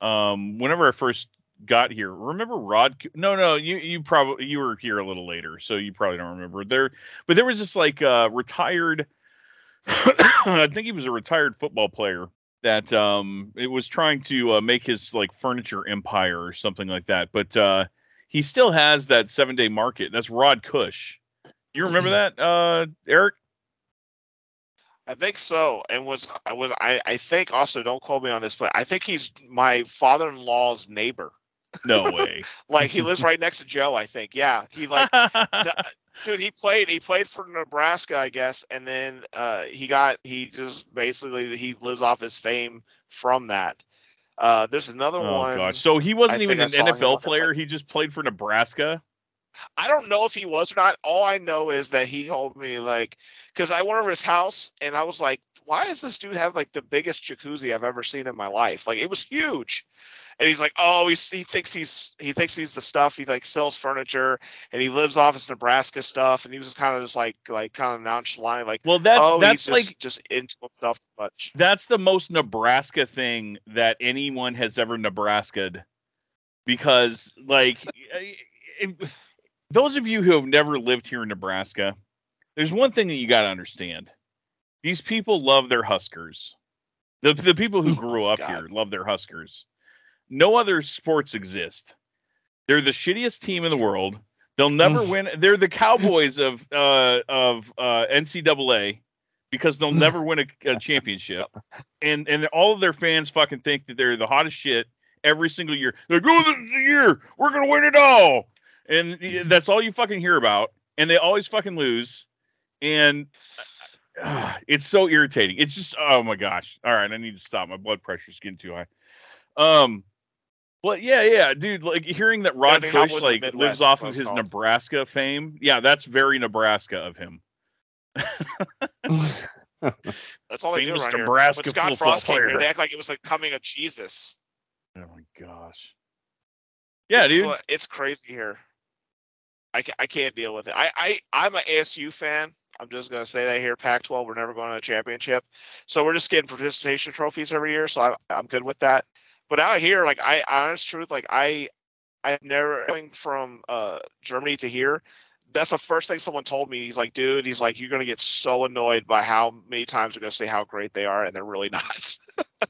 um, whenever I first got here. Remember Rod? No, no, you you probably you were here a little later, so you probably don't remember there. But there was this like uh retired. I think he was a retired football player that um it was trying to uh, make his like furniture empire or something like that. But uh he still has that seven day market. That's Rod Cush. You remember that, uh, Eric? I think so. And was I was I, I think also don't quote me on this, but I think he's my father in law's neighbor. No way. Like he lives right next to Joe, I think. Yeah. He like the, dude he played he played for nebraska i guess and then uh he got he just basically he lives off his fame from that uh there's another oh one gosh. So he wasn't I even an I saw him NFL player. He just played for Nebraska. I don't know if he was or not. All i know is that he told me like because i went over his house and i was like why does this dude have like the biggest jacuzzi i've ever seen in my life? Like it was huge. And he's like oh he's, he thinks he's he thinks he's the stuff. He like sells furniture and he lives off his nebraska stuff. And he was kind of just like like kind of nonchalant like Well, that's oh, that's like just, just into himself too much. that's the most Nebraska thing that anyone has ever Nebraska'd. Because, like, if- those of you who have never lived here in Nebraska, there's one thing that you got to understand. These people love their Huskers. The, the people who grew up God. here love their Huskers. No other sports exist. They're the shittiest team in the world. They'll never win. They're the Cowboys of uh, of uh, NCAA because they'll never win a, a championship, and and all of their fans fucking think that they're the hottest shit every single year. They're like, oh, this is the year we're gonna win it all, and that's all you fucking hear about. And they always fucking lose, and uh, it's so irritating. It's just oh my gosh. All right, I need to stop. My blood pressure's getting too high. Um. Well, yeah, yeah, dude. Like hearing that Rod the Bush Cowboys of the like Midwest, lives off of his called. Nebraska fame. Yeah, that's very Nebraska of him. That's all they Famous do around Nebraska here. When Scott football Frost came here, they act like it was like coming of Jesus. Oh my gosh. Yeah, it's, dude. It's crazy here. I, I can't deal with it. I, I I'm an ASU fan. I'm just gonna say that here. Pac-12, we're never going to a championship, so we're just getting participation trophies every year. So I, I'm good with that. But out here, like I, honest truth, like I, I've never going from uh Germany to here. That's the first thing someone told me. He's like, dude, he's like, you're gonna get so annoyed by how many times they're gonna say how great they are, and they're really not.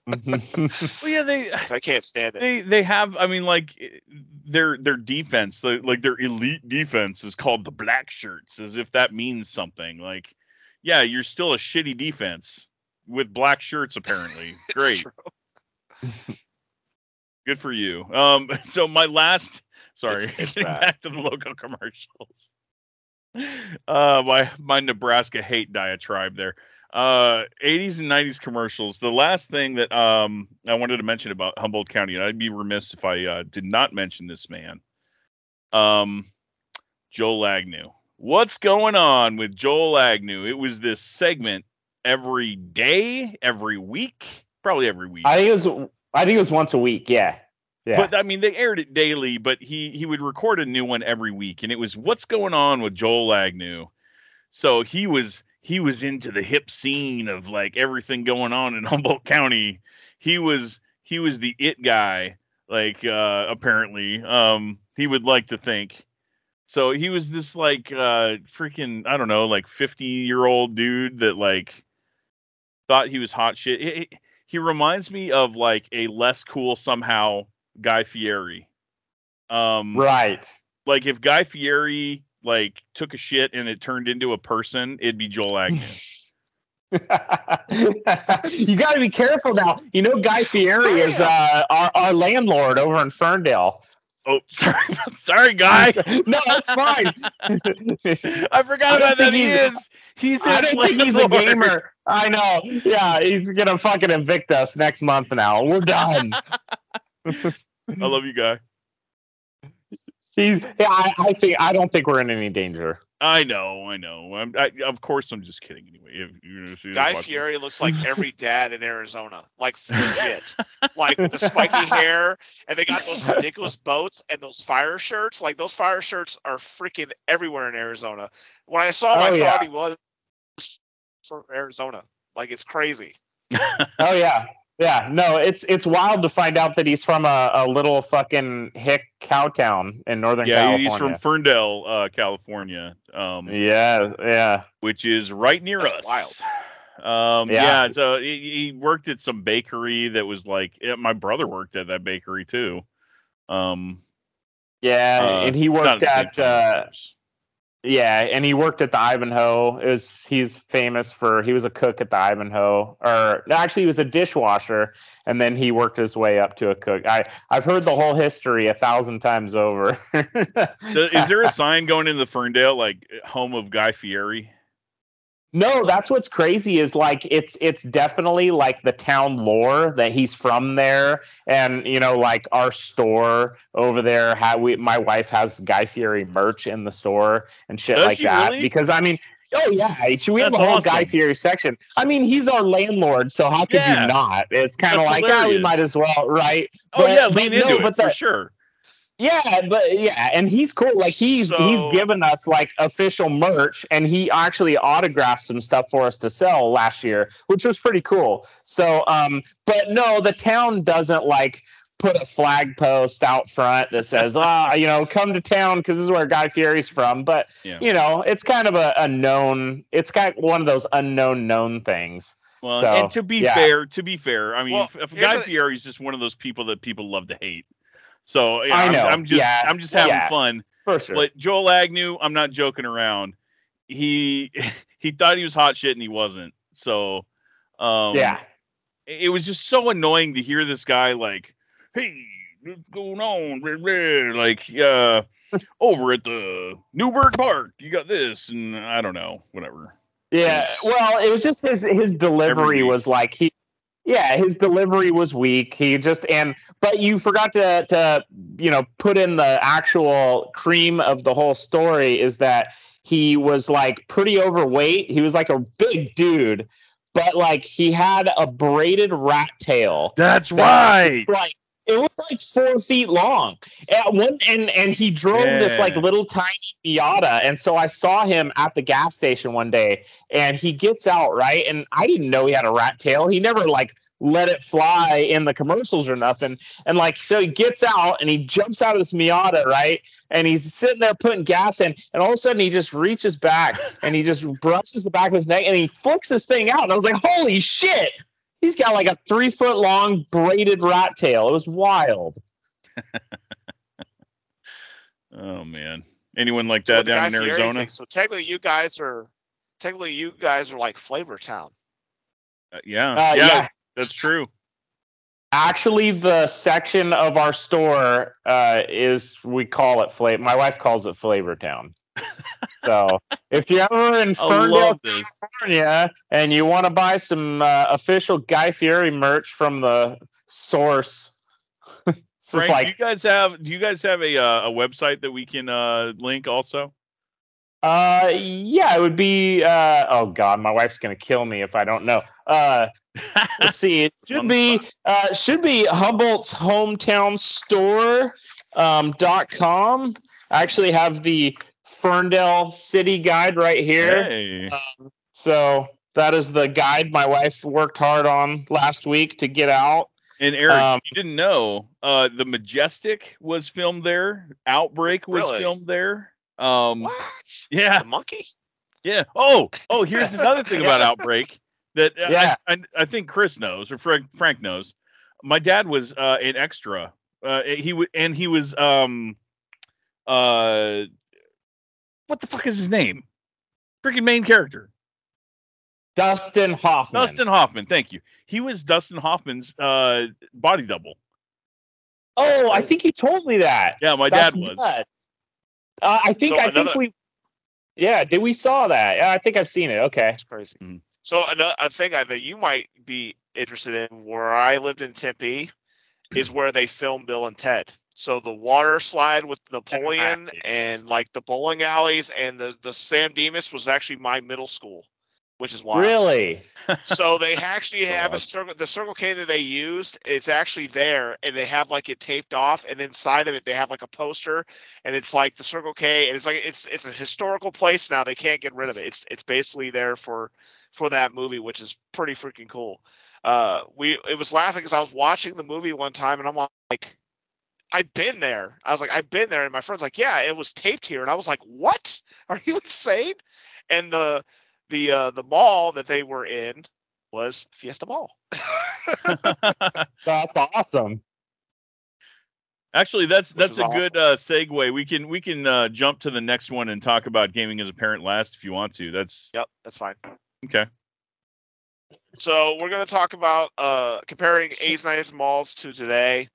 Well, yeah, they I can't stand it. they they have. I mean, like their their defense, the, like their elite defense, is called the Black Shirts, as if that means something. Like, yeah, you're still a shitty defense with black shirts, apparently. Great, true. good for you. Um, so my last, sorry, It's- it's back to the local commercials. Uh, my my Nebraska hate diatribe there. Uh, 80s and 90s commercials. The last thing that um I wanted to mention about Humboldt County, and I'd be remiss if I uh, did not mention this man. Um, Joel Agnew. What's going on with Joel Agnew? It was this segment every day, every week, probably every week. I think it was. I think it was once a week. Yeah. Yeah. But I mean, they aired it daily, but he he would record a new one every week, and it was what's going on with Joel Agnew. So he was he was into the hip scene of like everything going on in Humboldt County. He was he was the it guy, like uh apparently. Um he would like to think. So he was this like uh freaking I don't know, like 50 year old dude that like thought he was hot shit. He- he reminds me of like a less cool somehow Guy Fieri. Um, Right. like if Guy Fieri like took a shit and it turned into a person, it'd be Joel Agnew. you got to be careful now. You know, Guy Fieri is uh, our, our landlord over in Ferndale. oh, sorry, sorry, Guy. no, that's fine. I forgot I about that. He he's- is. He's. I don't think he's a gamer. I know. Yeah, he's gonna fucking evict us next month. Now we're done. I love you, Guy. He's. Yeah, I, I think. I don't think we're in any danger. I know, I know. I'm, I, of course, I'm just kidding. Anyway, if you're gonna see Guy watch- Fieri looks like every dad in Arizona, like legit, like with the spiky hair, and they got those ridiculous boats and those fire shirts. Like those fire shirts are freaking everywhere in Arizona. When I saw him, Oh, I yeah. thought he was from Arizona. Like it's crazy. Oh yeah, yeah. No, it's it's wild to find out that he's from a, a little fucking hick cow town in Northern California. Yeah, he's from Ferndale, uh, California, um, yeah, yeah. which is right near That's us. wild. Um, Yeah. yeah. so he, he worked at some bakery that was like yeah, my brother worked at that bakery too. Um, Yeah, uh, and he worked at uh, of course. Yeah, and he worked at the Ivanhoe. It was he's famous for he was a cook at the Ivanhoe, or actually he was a dishwasher, and then he worked his way up to a cook. I I've heard the whole history a thousand times over. Is there a sign going into the Ferndale like home of Guy Fieri? No, that's what's crazy is like it's it's definitely like the town lore that he's from there, and you know like our store over there. How we my wife has Guy Fieri merch in the store and shit Does like that really? because I mean. Oh yeah, so we have That's a whole Guy awesome. Fieri section. I mean, he's our landlord, so how could Yeah. you not? It's kind of like, ah, we might as well, right? Oh But- yeah, but lean no, it but for sure. Yeah, but yeah, and he's cool. Like he's he's given us like official merch, and he actually autographed some stuff for us to sell last year, which was pretty cool. So, um, but no, the town doesn't like put a flag post out front that says, ah, you know, come to town because this is where Guy Fieri's from. But Yeah. you know, it's kind of a, a known. It's got one of those unknown known things. Well, So, and to be yeah. fair, to be fair, I mean, Well, if, if here's Guy the- Fieri's just one of those people that people love to hate. So yeah, I I'm- know, I'm, just yeah, I'm just having yeah. fun. For sure. But Joel Agnew, I'm not joking around. He he thought he was hot shit and he wasn't. So um yeah. it was just so annoying to hear this guy like, hey, what's going on? Blah, blah," Like, uh, over at the Newburgh Park, you got this, and I don't know, whatever. Yeah, well, it was just his his delivery was like he yeah, his delivery was weak. He just and but you forgot to to you know put in the actual cream of the whole story is that he was like pretty overweight. He was like a big dude, but like he had a braided rat tail That's right. like it was like four feet long. At one and and he drove this like little tiny Miata. And so I saw him at the gas station one day and he gets out, right? And I didn't know he had a rat tail. He never like let it fly in the commercials or nothing. And like so he gets out and he jumps out of this Miata, right? And he's sitting there putting gas in, and all of a sudden he just reaches back and he just brushes the back of his neck and he flicks this thing out. And I was like, holy shit. He's got like a three foot long braided rat tail. It was wild. Oh man, anyone like that with the down in Arizona? so technically, you guys are technically you guys are like Flavor Town. Uh, yeah, Uh, yeah, yeah. that's true. Actually, the section of our store uh, is we call it flavor. My wife calls it Flavor Town. So if you're ever in Ferndale. California, and you want to buy some uh, official Guy Fieri merch from the source, Frank, like do you guys have do you guys have a uh, a website that we can uh, link also? Uh, yeah, it would be. Uh, oh God, my wife's gonna kill me if I don't know. Uh, let's see. It should be. Uh, should be Humboldt's hometown store. Um, dot com. I actually have the Ferndale City Guide right here. Hey. So that is the guide my wife worked hard on last week to get out. And Eric, Um, you didn't know, uh, the Majestic was filmed there. Outbreak was Really? filmed there. Um, What? yeah, The monkey? yeah. Oh, oh, here's another thing about Outbreak that uh, Yeah. I, I, I think Chris knows or Frank, Frank knows. My dad was uh, an extra Uh, he would, and he was um, uh, what the fuck is his name? Freaking main character, Dustin Hoffman. Dustin Hoffman. Thank you. He was Dustin Hoffman's uh body double. Oh, I think you told me that. Yeah, my That's dad was. nuts. Uh, I think So I another- think we. Yeah, did we saw that? Yeah, I think I've seen it. Okay. It's crazy. Mhm. So another thing I- that you might be interested in, where I lived in Tempe, is where they filmed Bill and Ted. So the water slide with Napoleon and like the bowling alleys and the the San Dimas was actually my middle school, which is why Really? So they actually have a circle. The Circle K that they used, it's actually there, and they have like it taped off, and inside of it they have like a poster, and it's like the Circle K, and it's like it's it's a historical place now. They can't get rid of it. It's it's basically there for for that movie, which is pretty freaking cool. Uh, we it was laughing because I was watching the movie one time, and I'm like. I've been there. I was like, I've been there, and my friend's like, yeah, it was taped here, and I was like, what? Are you insane? And the the uh, the mall that they were in was Fiesta Mall. That's awesome. Actually, that's Which that's a awesome. good uh, segue. We can we can uh, jump to the next one and talk about gaming as a parent last if you want to. That's Yep, that's fine. okay. So we're going to talk about uh, comparing A's Nice malls to today.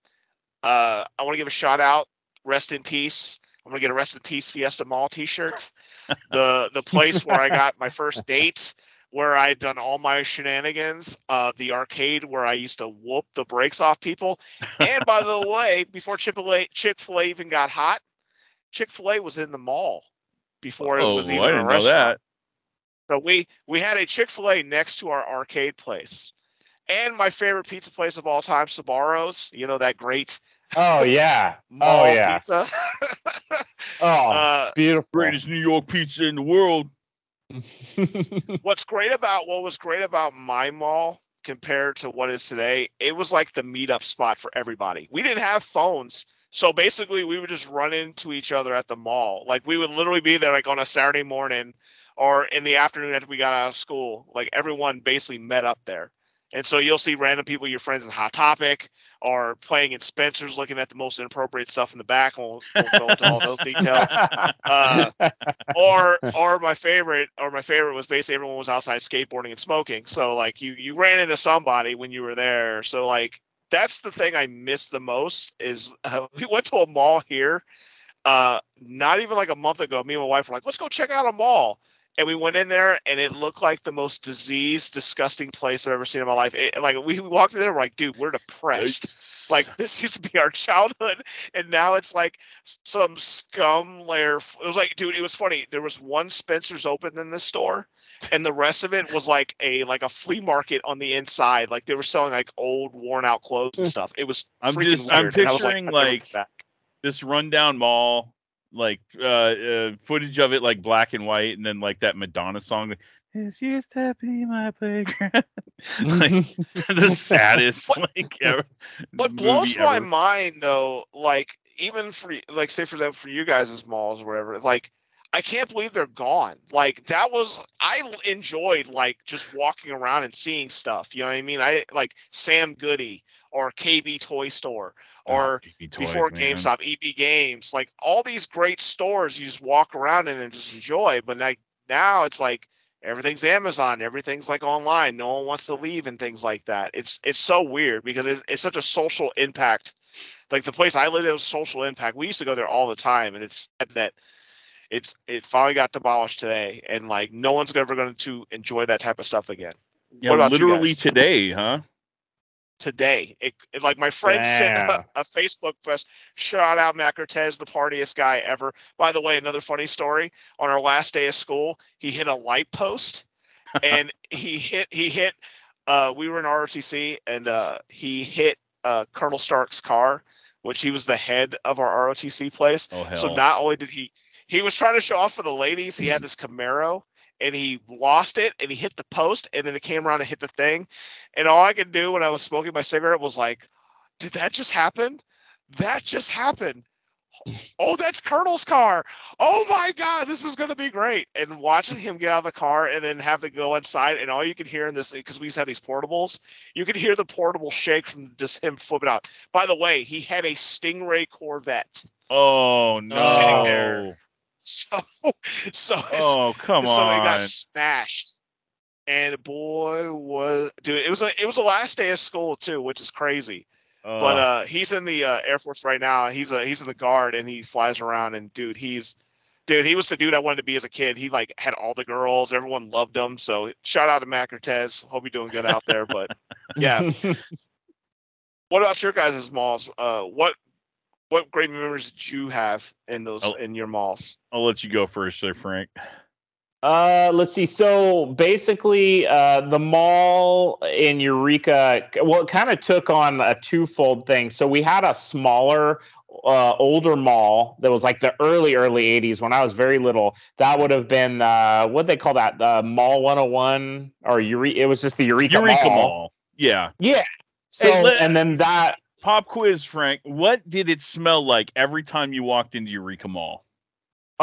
Uh, I want to give a shout out. Rest in peace. I'm going to get a rest in peace Fiesta Mall T-shirt. the the place where I got my first date, where I'd done all my shenanigans. Uh, the arcade where I used to whoop the brakes off people. And by the way, before Chick Fil A Chick Fil A even got hot, Chick Fil A was in the mall before it Oh, was even a didn't know restaurant. that. So we we had a Chick Fil A next to our arcade place, and my favorite pizza place of all time, Sbarro's. You know that great Oh yeah. mall Oh yeah. pizza. Oh, uh, beautiful. Greatest New York pizza in the world. what's great about what was great about my mall compared to what is today, it was like the meetup spot for everybody. We didn't have phones. So basically we would just run into each other at the mall. Like we would literally be there like on a Saturday morning or in the afternoon after we got out of school. Like everyone basically met up there. And so you'll see random people, your friends in Hot Topic, or playing in Spencer's, looking at the most inappropriate stuff in the back. Won't, won't go into all those details. Uh, or or my favorite or my favorite was basically everyone was outside skateboarding and smoking so like you you ran into somebody when you were there so like that's the thing i miss the most is uh, we went to a mall here uh not even like a month ago me and my wife were like let's go check out a mall and we went in there and it looked like the most diseased disgusting place i've ever seen in my life. It, like we walked in there we're like dude we're depressed. Like this used to be our childhood and now it's like some scum layer it was like dude it was funny there was one spencer's open in the store and the rest of it was like a like a flea market on the inside like they were selling like old worn out clothes and hmm. stuff. It was I'm freaking just- I'm weird. I was picturing, never like, this rundown mall, like uh, uh, footage of it, like black and white, and then like that Madonna song. This used to be my playground. like the saddest What- like ever. what movie blows my mind though like even for like say for them for you guys as malls or whatever like i can't believe they're gone like that was I enjoyed like just walking around and seeing stuff you know what i mean i like sam goody or kb toy store uh-huh, or Oh, Toys, before man. GameStop, EB Games, like all these great stores you just walk around in and just enjoy. But like now it's like everything's Amazon, everything's like online. No one wants to leave and things like that. It's it's so weird because it's, it's such a social impact. Like the place I lived in was social impact. We used to go there all the time, and it's sad that it's it finally got demolished today, and like no one's ever going to enjoy that type of stuff again. Yeah, what about you literally guys? today, huh? Today. It, it- like my friend sent a, a Facebook post. Shout out Mac Cortez, the partiest guy ever. By the way, another funny story. On our last day of school, he hit a light post, and he hit he hit. Uh, we were in ROTC, and uh, he hit uh, Colonel Stark's car, which he was the head of our ROTC place. Oh hell. So not only did he he was trying to show off for the ladies, he had this Camaro and he lost it and he hit the post and then it came around and hit the thing. And all I could do when I was smoking my cigarette was like, did that just happen? That just happened. oh, that's Colonel's car. Oh my God, this is gonna be great. And watching him get out of the car and then have to go inside, and all you can hear in this because we used to have these portables, you could hear the portable shake from just him flipping out. By the way, he had a Stingray Corvette. Oh Sitting there. So, so Oh come so it on! got smashed. And boy was dude, it was a it was the last day of school too, which is crazy. But Oh, uh, he's in the uh, Air Force right now. He's a he's in the guard and he flies around. And dude, he's dude, he was the dude I wanted to be as a kid. He like had all the girls. Everyone loved him. So shout out to Mac Cortez. Hope you're doing good out there. But yeah, what about your guys' malls? Uh, what what great memories did you have in those Oh. in your malls? I'll let you go first, there, Frank. Uh, let's see. So basically, uh, the mall in Eureka, well, it kind of took on a twofold thing. So we had a smaller, uh, older mall that was like the early, early 80s when I was very little. That would have been, uh, what they call that? The Mall 101 or Eureka. It was just the Eureka, Eureka Mall. Mall. Yeah. Yeah. So, Hey, let- and then that, Pop quiz, Frank. What did it smell like every time you walked into Eureka Mall?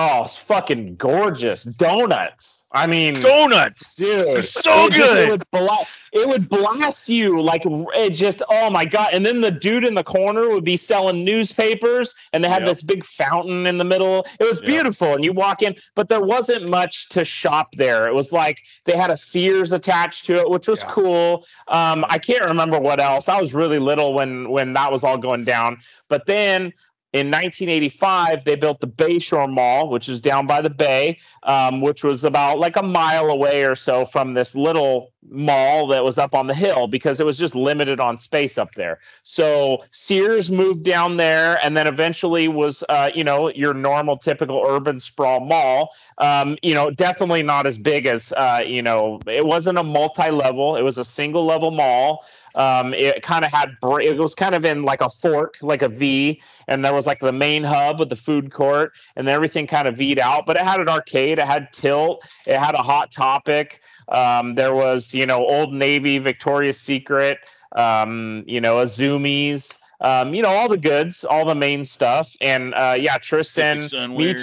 Oh, it's fucking gorgeous. Donuts. I mean, Donuts. Dude, so it just- good. it, would bla- it would blast you like it just oh my god! And then the dude in the corner would be selling newspapers, and they had Yep. this big fountain in the middle. It was Yep. beautiful, and you walk in, but there wasn't much to shop there. It was like they had a Sears attached to it, which was Yeah. cool. Um, I can't remember what else. I was really little when when that was all going down, but then. In 1985, they built the Bayshore Mall, which is down by the bay, um, which was about like a mile away or so from this little mall that was up on the hill because it was just limited on space up there. So Sears moved down there and then eventually was, uh, you know, your normal typical urban sprawl mall. Um, you know, definitely not as big as, uh, you know, it wasn't a multi level, it was a single level mall. Um, it kind of had, br- it was kind of in like a fork, like a V, and there was like the main hub with the food court, and then everything kind of V'd out. But it had an arcade, it had Tilt, it had a Hot Topic. Um, there was, you know, Old Navy, Victoria's Secret, um, you know, Azumi's, um, you know, all the goods, all the main stuff. And uh, yeah, Tristan, me,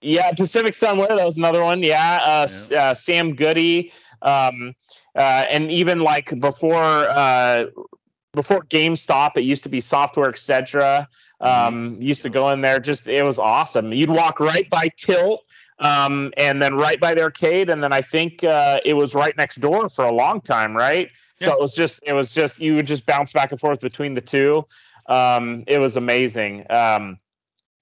yeah, Pacific Sunwear, that was another one. Yeah, uh, S- uh, Sam Goody, um, uh, and even like before uh, before GameStop, it used to be Software Etc. Um, used to go in there, just it was awesome. You'd walk right by Tilt. Um, and then right by the arcade, and then I think uh, it was right next door for a long time, right? So it was just, it was just, you would just bounce back and forth between the two. Um, it was amazing. Um,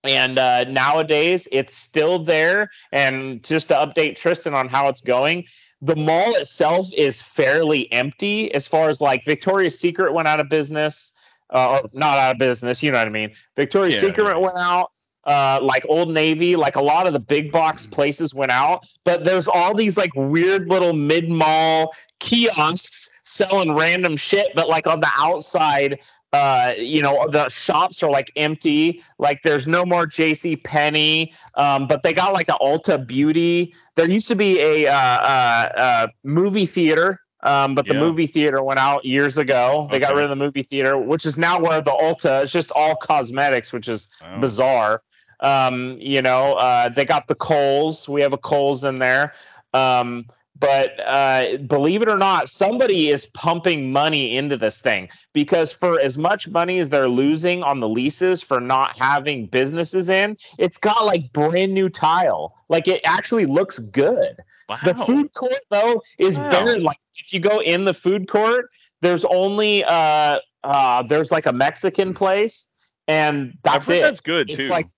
and uh, nowadays it's still there. And just to update Tristan on how it's going, the mall itself is fairly empty as far as like Victoria's Secret went out of business, uh, or not out of business. You know what I mean? Victoria's Yeah. Secret went out. Uh, like Old Navy, like a lot of the big box places went out, but there's all these like weird little mid mall kiosks selling random shit, but like on the outside, uh, you know, the shops are like empty. Like there's no more JC Penney, um, but they got like an Ulta Beauty. There used to be a uh, uh, uh, movie theater. Um, but the Yeah. movie theater went out years ago. They got rid of the movie theater, which is now where the Ulta is just all cosmetics, which is Wow. bizarre. Um, you know, uh, they got the Kohl's. We have a Kohl's in there. Um, but uh, believe it or not, somebody is pumping money into this thing because for as much money as they're losing on the leases for not having businesses in, it's got like brand new tile. Like it actually looks good. Wow. The food court though is Wow. barren. Like if you go in the food court, there's only uh uh there's like a Mexican place and that's it. That's good It's too. like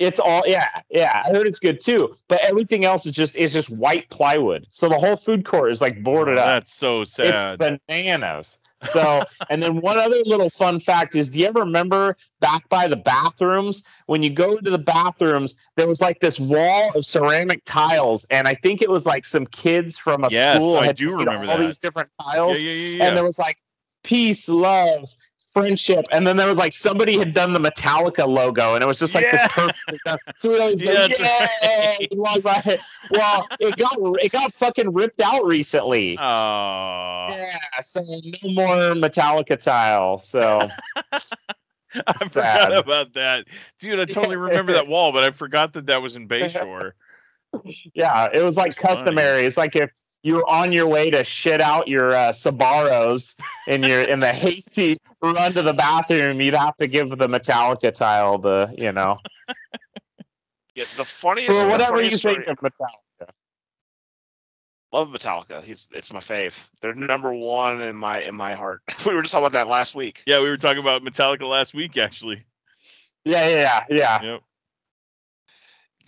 it's all yeah, yeah. I heard it's good too. But everything else is just is just white plywood. So the whole food court is like boarded up. That's so sad. It's bananas. So, and then one other little fun fact is do you ever remember back by the bathrooms? When you go into the bathrooms, there was like this wall of ceramic tiles. And I think it was like some kids from a Yes, school I had do remember all that. these different yeah, tiles. yeah, yeah, yeah. And there was like peace, love, friendship. And then there was like somebody had done the Metallica logo and it was just like Yeah. this perfect. done. So we always go, Yeah, yeah, that's right. walk by it. Well, it got it got fucking ripped out recently. Oh, Yeah, so no more Metallica tile. So I Sad. forgot about that, dude. I totally remember that wall, but I forgot that that was in Bayshore. Yeah, it was like That's funny. customary. It's like if you were on your way to shit out your uh, Sbarro's in your in the hasty run to the bathroom, you'd have to give the Metallica tile the you know Yeah, the funniest. or the whatever you funniest think of Metallica. Love Metallica. He's it's my fave. They're number one in my in my heart. we were just talking about that last week. Yeah, we were talking about Metallica last week, actually. Yeah, yeah, yeah, yeah. Yep.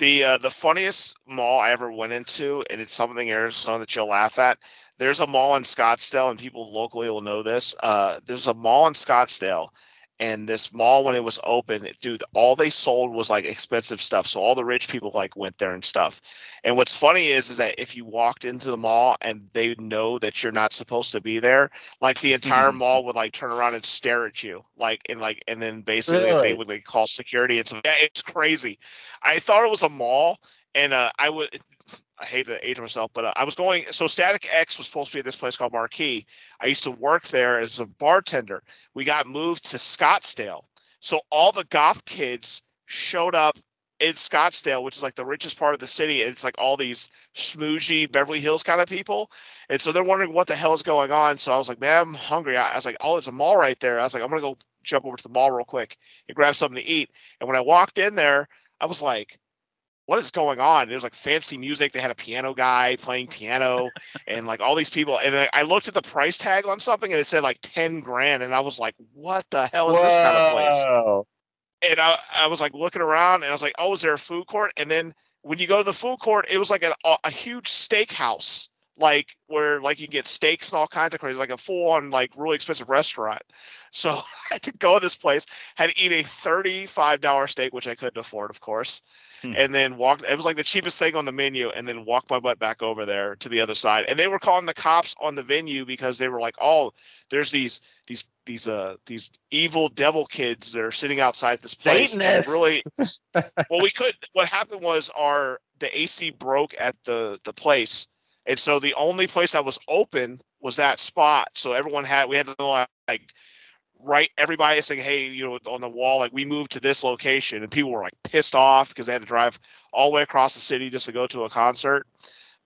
The uh, the funniest mall I ever went into, and it's something Arizona that you'll laugh at. There's a mall in Scottsdale, and people locally will know this. Uh, there's a mall in Scottsdale, and this mall when it was open, dude, all they sold was like expensive stuff. So all the rich people like went there and stuff. And what's funny is, is that if you walked into the mall and they know that you're not supposed to be there, like the entire Mhm. mall would like turn around and stare at you, like and like, and then basically Really? they would like call security and stuff. Yeah, it's crazy. I thought it was a mall, and uh, I would. I hate to age myself, but uh, I was going. So Static X was supposed to be at this place called Marquee. I used to work there as a bartender. We got moved to Scottsdale, so all the goth kids showed up in Scottsdale, which is like the richest part of the city. It's like all these schmoozhy Beverly Hills kind of people, and so they're wondering what the hell is going on. So I was like, man, I'm hungry. I I was like, oh, there's a mall right there. I was like, I'm gonna go jump over to the mall real quick and grab something to eat. And when I walked in there, I was like, what is going on? There was like fancy music. They had a piano guy playing piano and like all these people. And I- looked at the price tag on something and it said like 10 grand. And I was like, what the hell is this kind of place? And I, I was like looking around and I was like, oh, is there a food court? And then when you go to the food court, it was like a, a huge steakhouse, like where like you get steaks and all kinds of crazy, like a full on like really expensive restaurant. So I had to go to this place, had to eat a $35 steak, which I couldn't afford, of course Hmm. and then walked. It was like the cheapest thing on the menu, and then walked my butt back over there to the other side. And they were calling the cops on the venue because they were like, "Oh, there's these these these uh these evil devil kids that are sitting outside this place." And Satanists. really, well, we could. What happened was our the AC broke at the the place, and so the only place that was open was that spot. So everyone had we had to like write everybody saying, "Hey, you know, on the wall, like we moved to this location," and people were like pissed off because they had to drive all the way across the city just to go to a concert.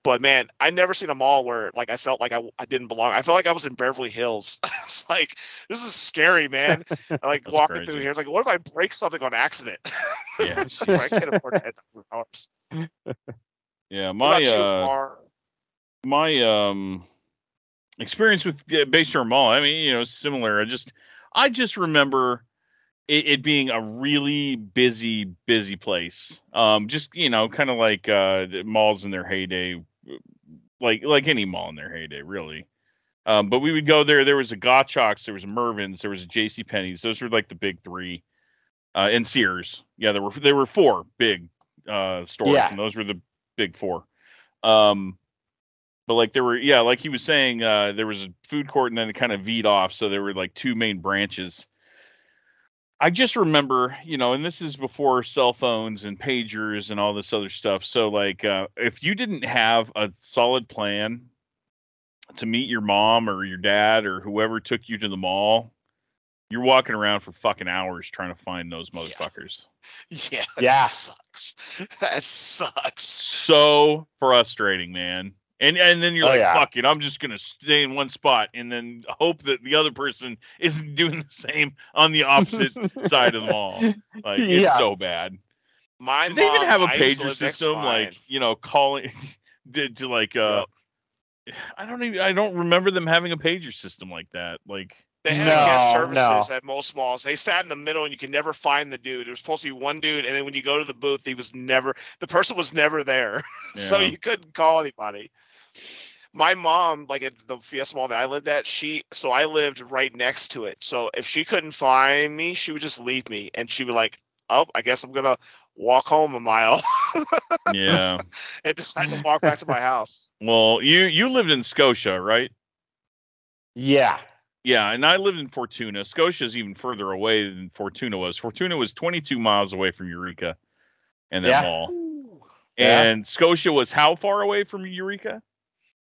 But man, I never seen a mall where like I felt like I, I didn't belong. I felt like I was in Beverly Hills. I was like, this is scary, man. I like walking through here. It's like, what if I break something on accident? Yeah. It's like, I can't afford ten thousand dollars. Yeah, my uh? My um experience with uh, Bayshore Mall. I mean, you know, similar. I just I just remember it, it being a really busy, busy place. Um, just you know, kind of like uh malls in their heyday, like like any mall in their heyday, really. Um, but we would go there. There was a Gottschalks, there was a Mervyn's, there was a J.C. Penney's. Those were like the big three, uh, and Sears. Yeah, there were there were four big uh stores, Yeah. and those were the big four. Um, but like there were yeah like he was saying uh there was a food court and then it kind of veed off so there were like two main branches i just remember you know and this is before cell phones and pagers and all this other stuff so like uh if you didn't have a solid plan to meet your mom or your dad or whoever took you to the mall you're walking around for fucking hours trying to find those Yeah. motherfuckers Yeah, that Yeah. sucks. That sucks. so frustrating, man. And and then you're Oh, like, yeah. fuck it, I'm just gonna stay in one spot and then hope that the other person isn't doing the same on the opposite side of the mall. Like it's Yeah. so bad. My Do they even have a pager live next to system, like you know, calling to, to like uh I don't even I don't remember them having a pager system like that. Like They had guest services no. at most malls. They sat in the middle, and you could never find the dude. There was supposed to be one dude, and then when you go to the booth, he was never. The person was never there, so you couldn't call anybody. My mom, like at the Fiesta Mall that I lived at, she so I lived right next to it. So if she couldn't find me, she would just leave me, and she would like, "Oh, I guess I'm gonna walk home a mile," yeah. and decide to walk back to my house. well, you you lived in Scotia, right? yeah. Yeah, and I lived in Fortuna. Scotia's even further away than Fortuna was. Fortuna was 22 miles away from Eureka and that Yeah. mall. Yeah. And Scotia was how far away from Eureka?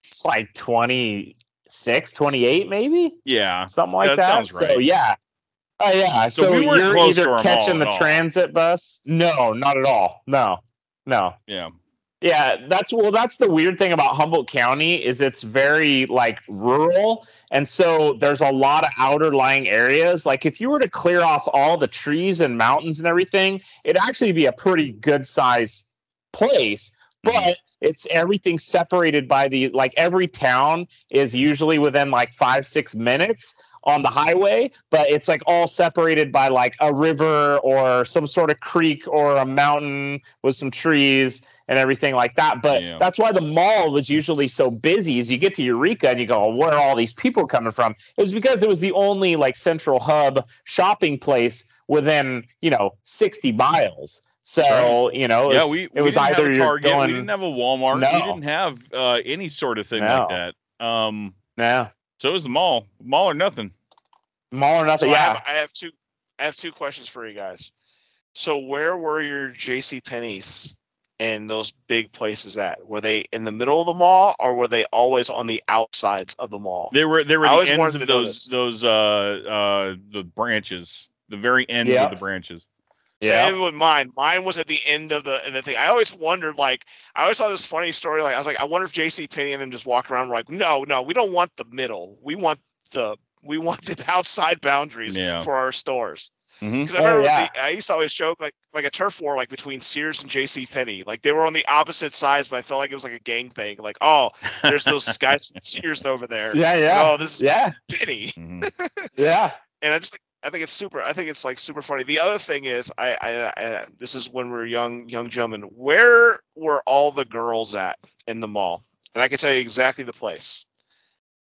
It's like 26, 28 maybe? Yeah. Something like That that. sounds So yeah. Oh yeah. So So, we weren't you're either catching the transit bus? No, not at all. No, no. Yeah. Yeah, that's well. That's the weird thing about Humboldt County is it's very like rural, and so there's a lot of outer lying areas. Like if you were to clear off all the trees and mountains and everything, it'd actually be a pretty good size place. But it's everything separated by the like every town is usually within like five six minutes on the highway, but it's like all separated by like a river or some sort of creek or a mountain with some trees and everything like that. But Yeah. that's why the mall was usually so busy. Is you get to Eureka and you go, "Oh, where are all these people coming from? It was because it was the only like central hub shopping place within you know sixty miles. So you know, it yeah, was, we, it was we didn't either a you're Target, going we didn't have a Walmart, no. we didn't have uh, any sort of thing No. like that. Um, yeah so it was the mall, mall or nothing. mall or nothing. So I, yeah, have, I have two. I have two questions for you guys. So where were your J.C. Penney's and those big places at? Were they in the middle of the mall, or were they always on the outsides of the mall? They were they were I the always ends of those this. those uh uh the branches, the very ends Yeah. of the branches. Same with mine. Mine was at the end of the and the thing. I always wondered, like, I always saw this funny story. Like, I was like, I wonder if J.C. Penney and them just walked around like, no, no, we don't want the middle. We want the we want the outside boundaries Yeah. for our stores. Mhm. Because I Oh, yeah. the, I used to always joke like like a turf war like between Sears and J.C. Penney. Like they were on the opposite sides, but I felt like it was like a gang thing. Like, oh, there's those guys from Sears over there. yeah, And, yeah, oh, this is yeah, Penney. Mhm. yeah. And I just think I think it's super. I think it's like super funny. The other thing is, I, I, I this is when we were young, young gentlemen. Where were all the girls at in the mall? And I can tell you exactly the place.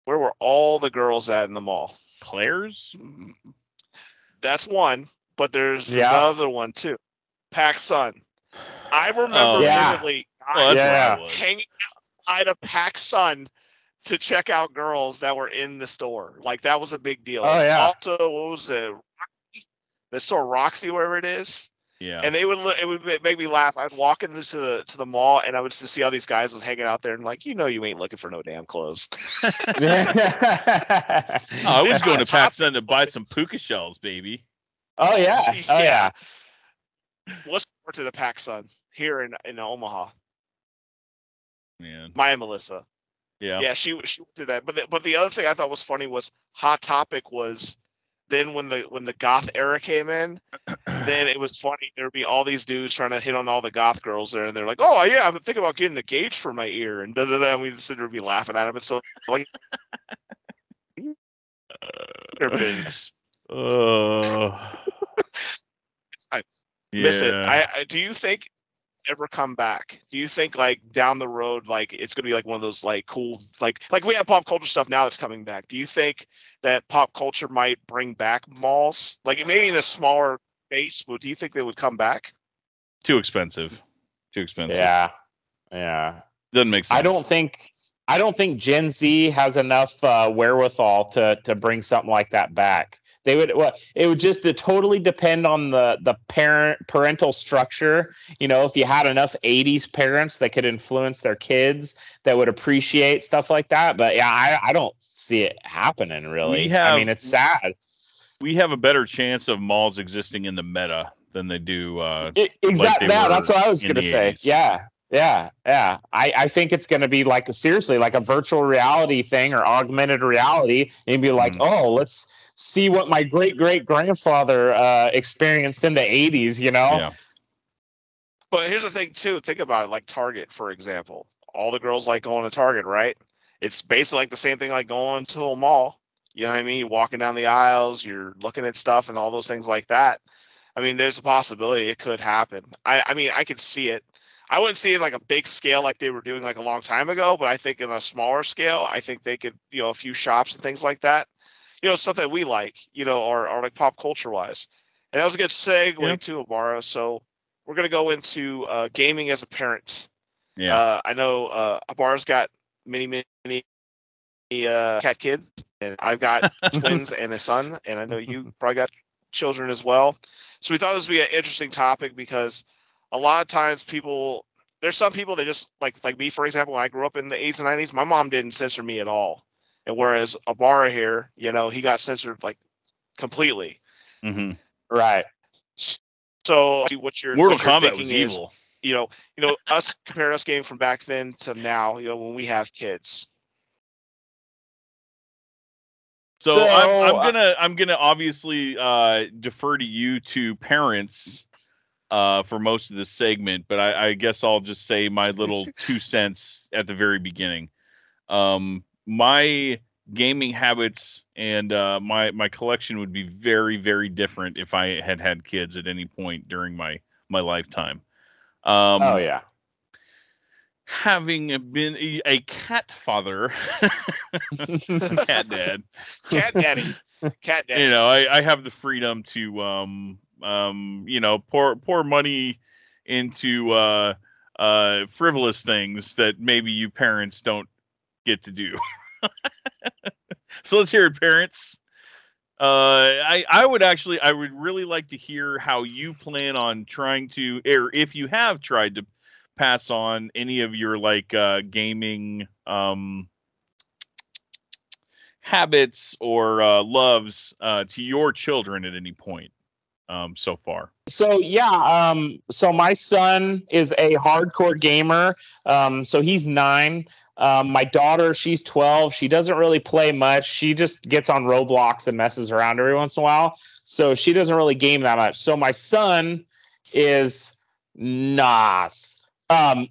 Where were all the girls at in the mall? Claire's. That's one, but there's Yeah. another one too. Pac Sun. I remember Oh. Yeah. vividly Well, Yeah. where I was. hanging outside of Pac Sun to check out girls that were in the store. Like that was a big deal. Oh, yeah. Also, what was it? Roxy? The store Roxy, wherever it is. Yeah. And they would it would make me laugh. I'd walk into the to the mall and I would just see all these guys was hanging out there and like, you know, you ain't looking for no damn clothes. Oh, I was going to Top- PacSun to buy some puka shells, baby. oh yeah, oh yeah. What's more to the Pac Sun here in in Omaha? Man. Maya Melissa. Yeah. Yeah, she she did that. But the, but the other thing I thought was funny was Hot Topic was then when the when the goth era came in, then it was funny. There'd be all these dudes trying to hit on all the goth girls there, and they're like, "Oh yeah, I'm thinking about getting a gauge for my ear," and da da da. We just sit there and be laughing at them. It's so like their business. Uh, I miss it. I, I do you think ever come back? Do you think like down the road, like it's gonna be like one of those like cool like like we have pop culture stuff now that's coming back. Do you think that pop culture might bring back malls? Like maybe in a smaller base, but do you think they would come back? Too expensive. Too expensive. Yeah, yeah. Doesn't make sense. I don't think I don't think Gen Z has enough uh, wherewithal to to bring something like that back. They would well, it would just totally depend on the the parent parental structure. You know, if you had enough '80s parents that could influence their kids that would appreciate stuff like that. But yeah, I, I don't see it happening really. Have- I mean, it's sad. We have a better chance of malls existing in the meta than they do. Uh, It, exactly. yeah, that's what I was gonna say. 80s. Yeah, yeah, yeah. I, I think it's gonna be like a, seriously like a virtual reality thing or augmented reality, and be like, Mhm. oh, let's see what my great great grandfather uh, experienced in the '80s. You know? Yeah. But here's the thing too. Think about it, like Target, for example. All the girls like going to Target, right? It's basically like the same thing like going to a mall. You know what I mean? You're walking down the aisles, you're looking at stuff and all those things like that. I mean, there's a possibility it could happen. I, I mean, I could see it. I wouldn't see it like a big scale like they were doing like a long time ago, but I think in a smaller scale, I think they could, you know, a few shops and things like that. You know, stuff that we like, you know, or, or like pop culture wise. And that was a good segue Yeah. too, Amara. So we're gonna go into uh, gaming as a parent. Yeah. Uh, I know uh, Ibarra's got many, many uh, cat kids, and I've got twins and a son, and I know you probably got children as well. So we thought this would be an interesting topic because a lot of times people, there's some people that just like like me, for example. When I grew up in the 80s and 90s, my mom didn't censor me at all, and whereas Ibarra here, you know, he got censored like completely. hmm Right. So what you're Mortal what you're Kombat was is, evil. you know, you know, us compare us game from back then to now, you know, when we have kids. So, So, I'm, uh, I'm gonna I'm gonna obviously uh, defer to you two parents uh, for most of this segment, but I, I guess I'll just say my little two cents at the very beginning. Um, my gaming habits and uh, my my collection would be very very different if I had had kids at any point during my my lifetime. Um, oh yeah. Having been a, a cat father, cat dad, Cat daddy, cat daddy. you know, I, I have the freedom to um um you know pour pour money into uh uh frivolous things that maybe you parents don't get to do. so let's hear it, parents. Uh, I I would actually I would really like to hear how you plan on trying to, or if you have tried to pass on any of your like uh, gaming um habits or uh, loves uh, to your children at any point um, so far. So yeah, um, so my son is a hardcore gamer. Um, so he's nine. Um, my daughter, she's twelve. She doesn't really play much. She just gets on Roblox and messes around every once in a while. So she doesn't really game that much. So my son is nas. Um,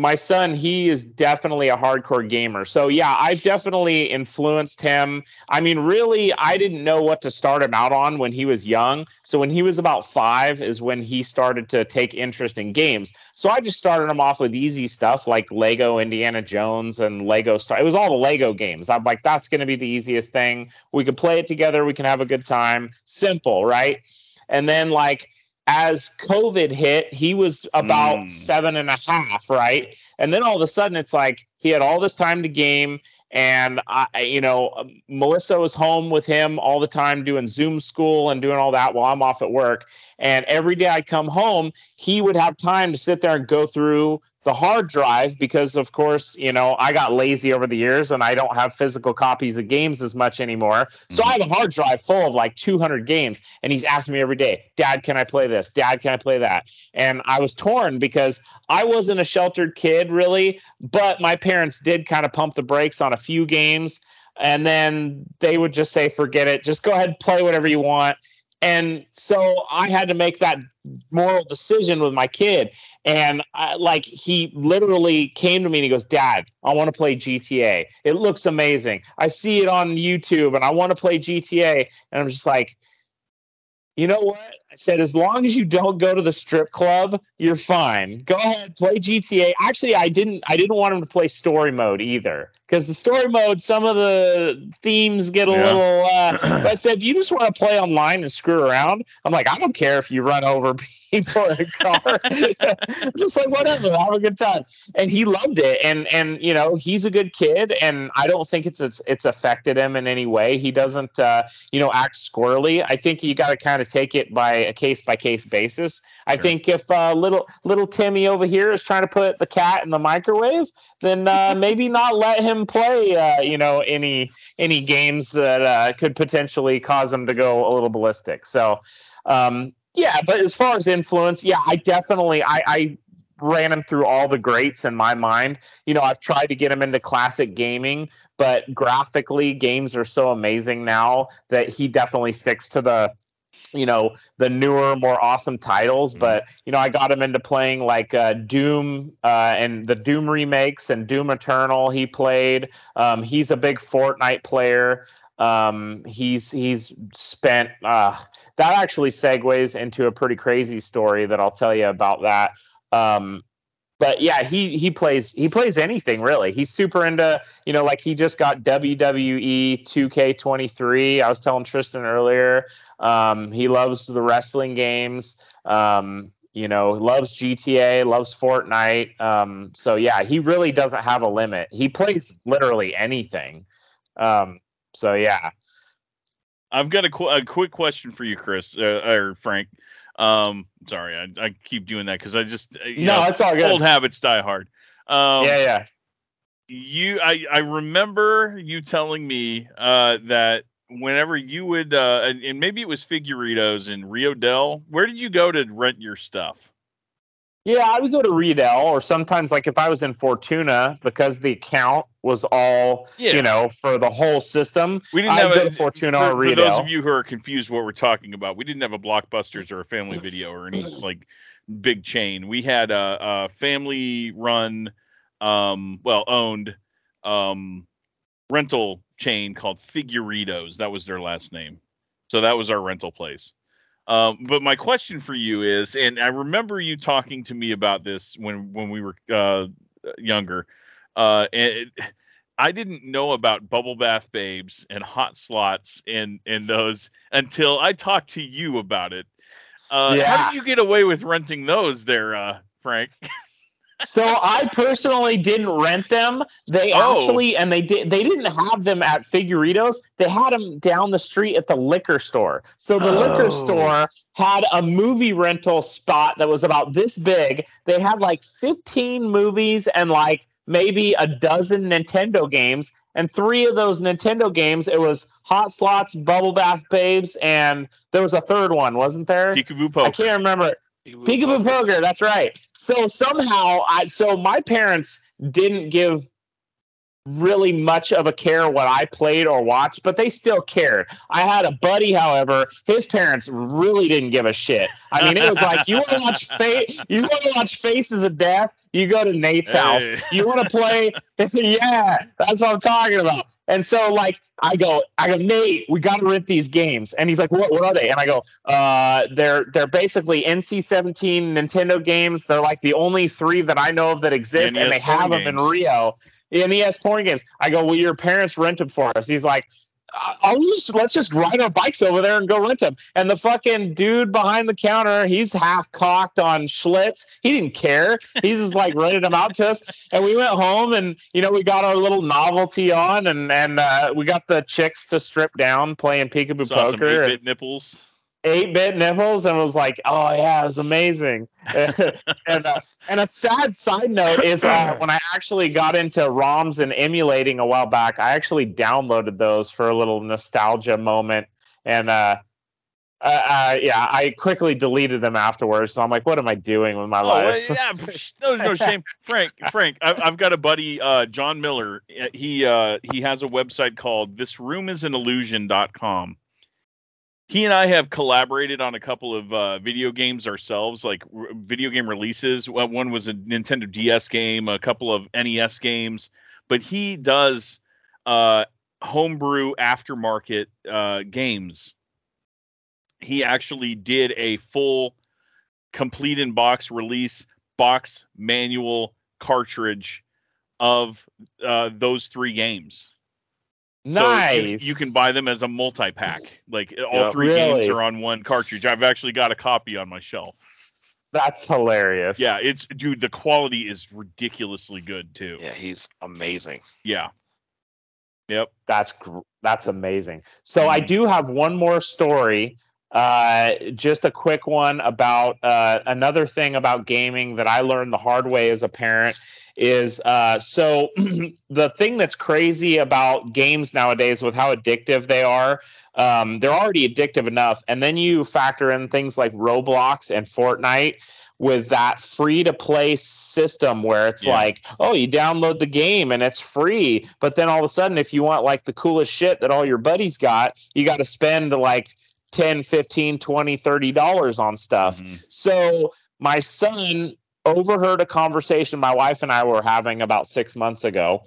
my son, he is definitely a hardcore gamer. So yeah, I've definitely influenced him. I mean, really, I didn't know what to start him out on when he was young. So when he was about five is when he started to take interest in games. So I just started him off with easy stuff like Lego Indiana Jones and Lego Star. It was all the Lego games. I'm like, that's going to be the easiest thing. We can play it together. We can have a good time. Simple, right? And then like as COVID hit, he was about Mm. seven and a half, right? And then all of a sudden, it's like he had all this time to game. And I, you know, um, Melissa was home with him all the time doing Zoom school and doing all that while I'm off at work. And every day I'd come home, he would have time to sit there and go through the hard drive because, of course, you know, I got lazy over the years and I don't have physical copies of games as much anymore. So I have a mm-hmm. hard drive full of like 200 games. And he's asking me every day, Dad, can I play this? Dad, can I play that? And I was torn because I wasn't a sheltered kid really, but my parents did kind of pump the brakes on a few games. And then they would just say, forget it, just go ahead and play whatever you want. And so I had to make that moral decision with my kid. And I, like he literally came to me and he goes, Dad, I want to play GTA. It looks amazing. I see it on YouTube and I want to play GTA. And I'm just like, you know what? I said, as long as you don't go to the strip club, you're fine. Go ahead, play GTA. Actually, I didn't. I didn't want him to play story mode either, because the story mode, some of the themes get a Yeah. little. Uh, but I said, if you just want to play online and screw around, I'm like, I don't care if you run over people in a car. I'm just like, whatever, have a good time. And he loved it. And and you know, he's a good kid, and I don't think it's it's it's affected him in any way. He doesn't. Uh, you know, act squirrely. I think you got to kind of take it by a case by case basis. I Sure. think if uh, little little Timmy over here is trying to put the cat in the microwave, then uh, maybe not let him play. Uh, you know, any any games that uh, could potentially cause him to go a little ballistic. So, um, yeah. But as far as influence, yeah, I definitely I. I ran him through all the greats in my mind. You know, I've tried to get him into classic gaming, but graphically games are so amazing now that he definitely sticks to the you know the newer more awesome titles but you know i got him into playing like uh, doom uh, and the doom remakes and doom eternal he played. Um, he's a big fortnite player. Um, he's he's spent uh, that actually segues into a pretty crazy story that i'll tell you about that. Um, but yeah, he he plays he plays anything really. He's super into you know like he just got WWE 2K23. I was telling Tristan earlier. Um, he loves the wrestling games. Um, you know, loves GTA, loves Fortnite. Um, so yeah, he really doesn't have a limit. He plays literally anything. Um, so yeah. I've got a, qu- a quick question for you, Chris uh, or Frank. Um, sorry, I, I keep doing that because I just uh, No, know, it's all good. old habits die hard. Um, yeah, yeah. you I, I remember you telling me uh, that whenever you would, uh, and, and maybe it was Figuritos in Rio Dell. Where did you go to rent your stuff? Yeah, I would go to Rio Dell, or sometimes like if I was in Fortuna because the account was all Yeah. you know for the whole system. We didn't I'd have go a, to Fortuna for, or for those of you who are confused what we're talking about, we didn't have a Blockbusters or a Family Video or any like big chain. We had a, a family run, um, well owned, um, rental chain called Figuritos. That was their last name. So that was our rental place. Um, but my question for you is, and I remember you talking to me about this when when we were uh, younger, uh, and it, I didn't know about bubble bath babes and hot slots and and those until I talked to you about it. Uh, How did you get away with renting those, there, uh, Frank? So I personally didn't rent them. They Oh. actually, and they did. They didn't have them at Figuritos. They had them down the street at the liquor store. So the Oh. liquor store had a movie rental spot that was about this big. They had like 15 movies and like maybe a dozen Nintendo games. And three of those Nintendo games, it was Hot Slots, Bubble Bath Babes, and there was a third one, wasn't there? Peekaboo poker. I can't remember. Peekaboo poker. That's right. So somehow, I so my parents didn't give really much of a care what I played or watched, but they still cared. I had a buddy, however, his parents really didn't give a shit. I mean, it was like you want to watch fa- you want to watch Faces of Death, you go to Nate's house. You want to play? yeah, that's what I'm talking about. And so, like, I go, I go, Nate, we got to rent these games. And he's like, what? What are they? And I go, uh, they're they're basically NC-17 Nintendo games. They're like the only three that I know of that exist, and NES they have porn them in. Rio. NES porn games. I go, well, your parents rented for us. He's like. "I- I'll just let's just ride our bikes over there and go rent them. And the fucking dude behind the counter, he's half cocked on Schlitz. He didn't care. He's just like rented them out to us. And we went home and you know we got our little novelty on and and uh, we got the chicks to strip down playing peekaboo Saw some poker. 8-bit nipples. Eight bit nipples and was like, oh yeah, it was amazing. and uh, and a sad side note is uh, when I actually got into ROMs and emulating a while back, I actually downloaded those for a little nostalgia moment, and uh, uh, uh, yeah, I quickly deleted them afterwards. So I'm like, what am I doing with my Oh, life? yeah, no, no shame, Frank. Frank, I've, I've got a buddy, uh, John Miller. He uh, he has a website called ThisRoomIsAnIllusion.com. He and I have collaborated on a couple of uh, video games ourselves, like r- video game releases. One was a Nintendo DS game, a couple of NES games, but he does uh, homebrew aftermarket uh, games. He actually did a full complete in box release box manual cartridge of uh, those three games. So you- nice. you, can buy them as a multi pack. Like all Yeah. three Really? games are on one cartridge. I've actually got a copy on my shelf. That's hilarious. Yeah, it's dude. The quality is ridiculously good too. Yeah, he's amazing. Yeah. Yep. That's that's amazing. So I Mhm. do have one more story. Uh, just a quick one about uh, another thing about gaming that I learned the hard way as a parent is uh, so the thing that's crazy about games nowadays with how addictive they are. Um, they're already addictive enough, and then you factor in things like Roblox and Fortnite with that free to play system where it's Yeah. like, oh, you download the game and it's free. But then all of a sudden, if you want like the coolest shit that all your buddies got, you got to spend like 10, 15, 20, 30 dollars on stuff. Mhm. So my son overheard a conversation my wife and I were having about six months ago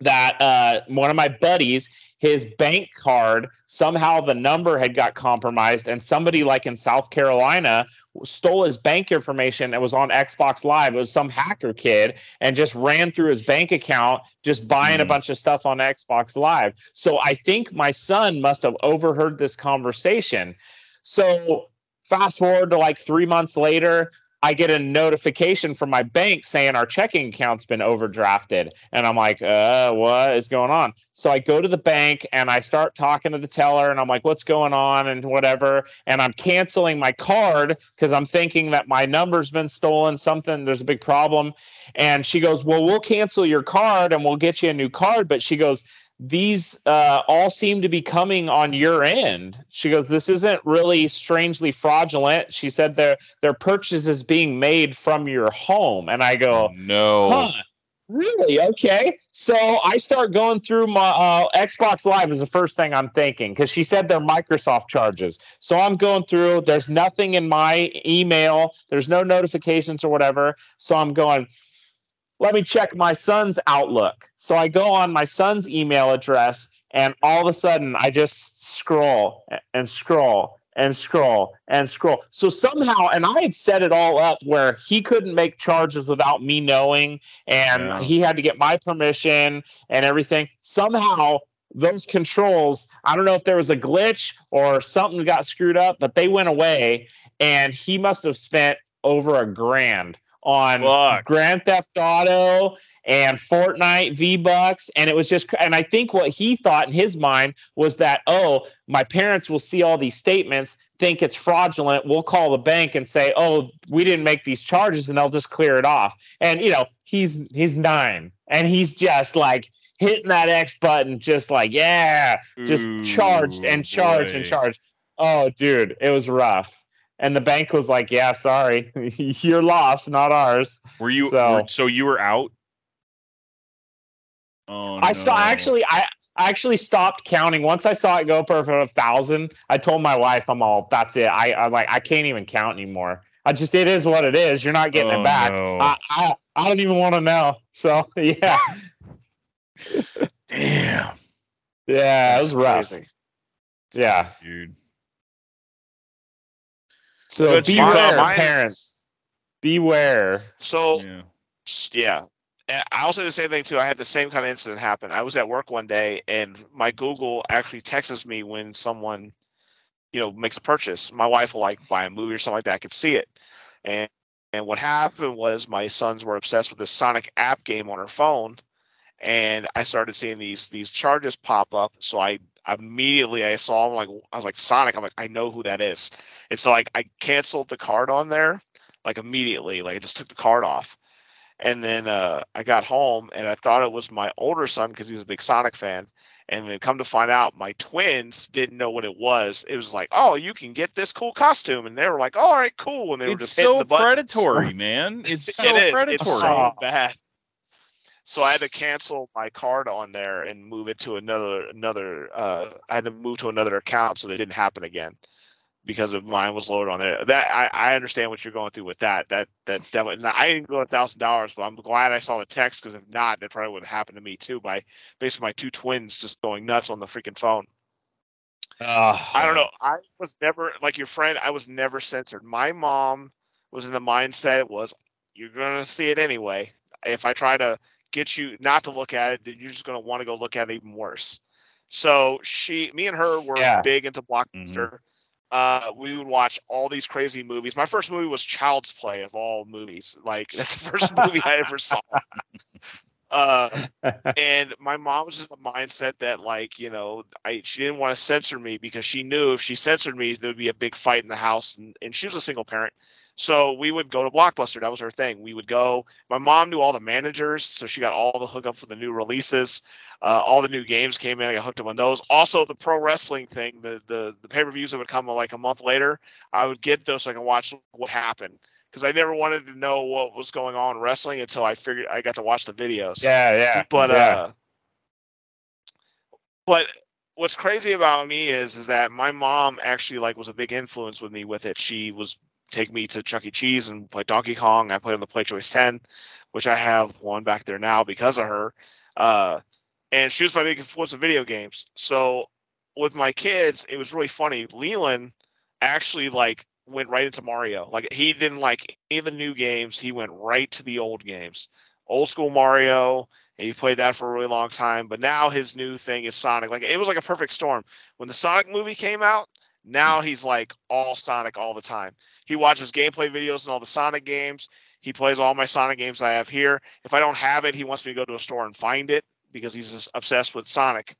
that uh, one of my buddies, his bank card, somehow the number had got compromised, and somebody like in South Carolina stole his bank information and was on Xbox Live. It was some hacker kid and just ran through his bank account, just buying a Hmm. bunch of stuff on Xbox Live. So I think my son must have overheard this conversation. So fast forward to like three months later, I get a notification from my bank saying our checking account's been overdrafted. And I'm like, uh, what is going on? So I go to the bank and I start talking to the teller and I'm like, what's going on and whatever. And I'm canceling my card because I'm thinking that my number's been stolen, something, there's a big problem. And she goes, well, we'll cancel your card and we'll get you a new card. But she goes, these uh, all seem to be coming on your end. She goes, This isn't really strangely fraudulent. She said their their purchase is being made from your home. And I go, no. Huh. Really? Okay. So I start going through my uh, Xbox Live is the first thing I'm thinking because she said they're Microsoft charges. So I'm going through. There's nothing in my email. There's no notifications or whatever. So I'm going. Let me check my son's Outlook. So I go on my son's email address, and all of a sudden I just scroll and scroll and scroll and scroll. So somehow, and I had set it all up where he couldn't make charges without me knowing, and Yeah. he had to get my permission and everything. Somehow, those controls, I don't know if there was a glitch or something got screwed up, but they went away, and he must have spent over a grand on Fuck. Grand Theft Auto and Fortnite V Bucks. And it was just, and I think what he thought in his mind was that, oh, my parents will see all these statements, think it's fraudulent. We'll call the bank and say, oh, we didn't make these charges, and they'll just clear it off. And, you know, he's, he's nine and he's just like, hitting that X button, just like, yeah, just charged and charged and charged. Oh, dude, it was rough. And the bank was like, "Yeah, sorry, your loss, not ours." Were you So- were- so you were out? Oh, I st- no. actually, I I actually stopped counting once I saw it go for a thousand. I told my wife, "I'm all that's it. I I'm like I can't even count anymore. I just it is what it is. You're not getting Oh, it back. no. I, I I don't even want to know. So yeah, Damn, yeah, it was rough. Crazy. Yeah. dude. So Good beware, spot. Mine- parents. Beware. So Yeah. yeah. I'll say the same thing too. I had the same kind of incident happen. I was at work one day and my Google actually texts me when someone, you know, makes a purchase. My wife will like buy a movie or something like that. I could see it. And and what happened was my sons were obsessed with this Sonic app game on her phone. And I started seeing these these charges pop up. So I immediately I saw them like I was like Sonic. I'm like, I know who that is. And so like I canceled the card on there like immediately. Like I just took the card off. And then uh, I got home and I thought it was my older son because he's a big Sonic fan. And then come to find out, my twins didn't know what it was. It was like, oh, you can get this cool costume, and they were like, all right, cool. And they were It's just hitting so the buttons. predatory, man. It's so It predatory. It's so bad. So I had to cancel my card on there and move it to another another. Uh, I had to move to another account so that didn't happen again because of mine was loaded on there. That I, I understand what you're going through with that. That that definitely. I didn't go a thousand dollars, but I'm glad I saw the text because if not, that probably would have happened to me too. By basically my two twins just going nuts on the freaking phone. I don't know. I was never like your friend. I was never censored. My mom was in the mindset was you're gonna see it anyway. If I try to get you not to look at it, then you're just gonna want to go look at it even worse. So she, me and her were Yeah. big into Blockbuster. Uh, we would watch all these crazy movies. My first movie was Child's Play of all movies. Like that's the first movie I ever saw. Uh, and my mom was just a mindset that like you know i she didn't want to censor me because she knew if she censored me there would be a big fight in the house and, and she was a single parent so we would go to blockbuster that was her thing we would go my mom knew all the managers so she got all the hookup for the new releases uh, all the new games came in i got hooked up on those also the pro wrestling thing the the, the pay-per-views that would come like a month later i would get those so i can watch what happened because I never wanted to know what was going on in wrestling until I figured I got to watch the videos. yeah, yeah. But yeah. uh but what's crazy about me is is that my mom actually like was a big influence with me with it. She was take me to Chuck E. Cheese and play Donkey Kong. I played on the Play Choice 10, which I have one back there now because of her. Uh and she was my big influence in video games. So with my kids, it was really funny. Leland actually like went right into Mario. Like he didn't like any of the new games. He went right to the old games. Old school Mario, and he played that for a really long time. But now his new thing is Sonic. Like it was like a perfect storm. When the Sonic movie came out, now he's like all Sonic all the time. He watches gameplay videos and all the Sonic games. He plays all my Sonic games I have here. If I don't have it, he wants me to go to a store and find it because he's just obsessed with Sonic.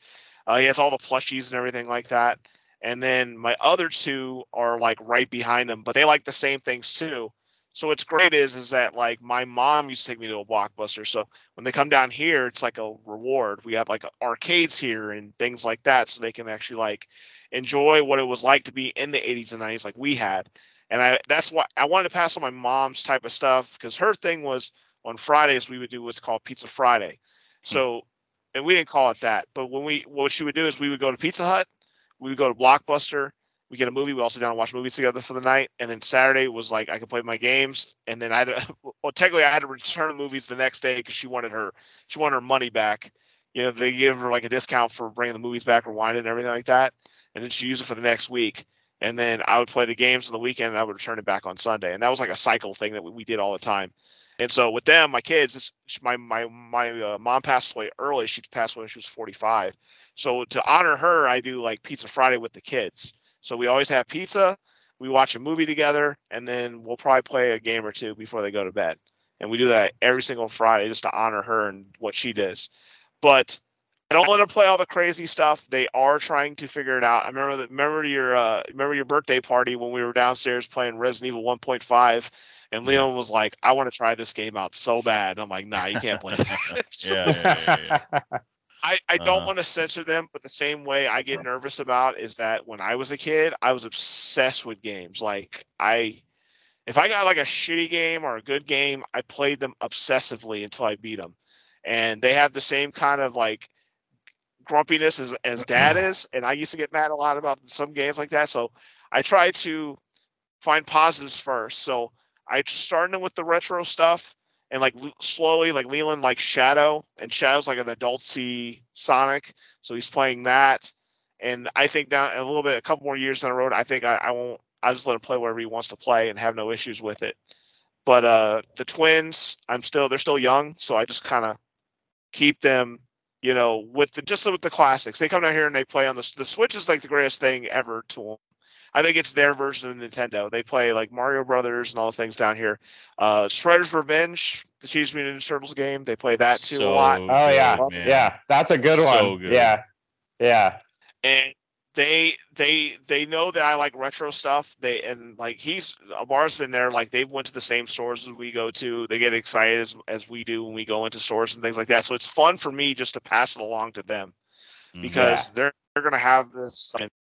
Uh, he has all the plushies and everything like that. And then my other two are like right behind him, but they like the same things too. So what's great is is that like my mom used to take me to a blockbuster. So when they come down here, it's like a reward. We have like arcades here and things like that, so they can actually like enjoy what it was like to be in the 80s and 90s like we had. And I that's why I wanted to pass on my mom's type of stuff because her thing was on Fridays we would do what's called Pizza Friday. Hmm. So and we didn't call it that, but when we what she would do is we would go to Pizza Hut, we would go to Blockbuster, we get a movie. We also down and watch movies together for the night. And then Saturday was like I could play my games. And then I had to, well technically I had to return the movies the next day because she wanted her she wanted her money back. You know they give her like a discount for bringing the movies back, rewind it, and everything like that. And then she used it for the next week. And then I would play the games on the weekend and I would return it back on Sunday. And that was like a cycle thing that we, we did all the time. And so with them, my kids, my my my uh, mom passed away early. She passed away when she was 45. So to honor her, I do like Pizza Friday with the kids. So we always have pizza, we watch a movie together, and then we'll probably play a game or two before they go to bed. And we do that every single Friday just to honor her and what she does. But I don't let them play all the crazy stuff. They are trying to figure it out. I remember that. Remember your uh, remember your birthday party when we were downstairs playing Resident Evil 1.5, and Leon was like, "I want to try this game out so bad." And I'm like, "Nah, you can't play it." So Yeah, yeah, yeah, yeah. I, I don't Uh-huh. want to censor them, but the same way I get nervous about is that when I was a kid, I was obsessed with games. Like I, if I got like a shitty game or a good game, I played them obsessively until I beat them. And they have the same kind of like grumpiness as as dad is, and I used to get mad a lot about some games like that. So I try to find positives first. So I started with the retro stuff and like slowly like Leland like Shadow and Shadow's like an adult adulty Sonic, so he's playing that. And I think down a little bit, a couple more years down the road, I think I, I won't. I just let him play wherever he wants to play and have no issues with it. But uh, the twins, I'm still they're still young, so I just kind of keep them, you know, with the just with the classics. They come down here and they play on the the Switch is like the greatest thing ever to. I think it's their version of Nintendo. They play like Mario Brothers and all the things down here. Uh, Shredder's Revenge, the Teenage Mutant Ninja Turtles game, they play that too a lot. So Oh yeah, man. yeah, that's a good one. So good. Yeah, yeah. and they they they know that I like retro stuff. They and like he's Amar's been there. Like they've went to the same stores as we go to. They get excited as as we do when we go into stores and things like that. So it's fun for me just to pass it along to them Mhm. because they're they're gonna have this. And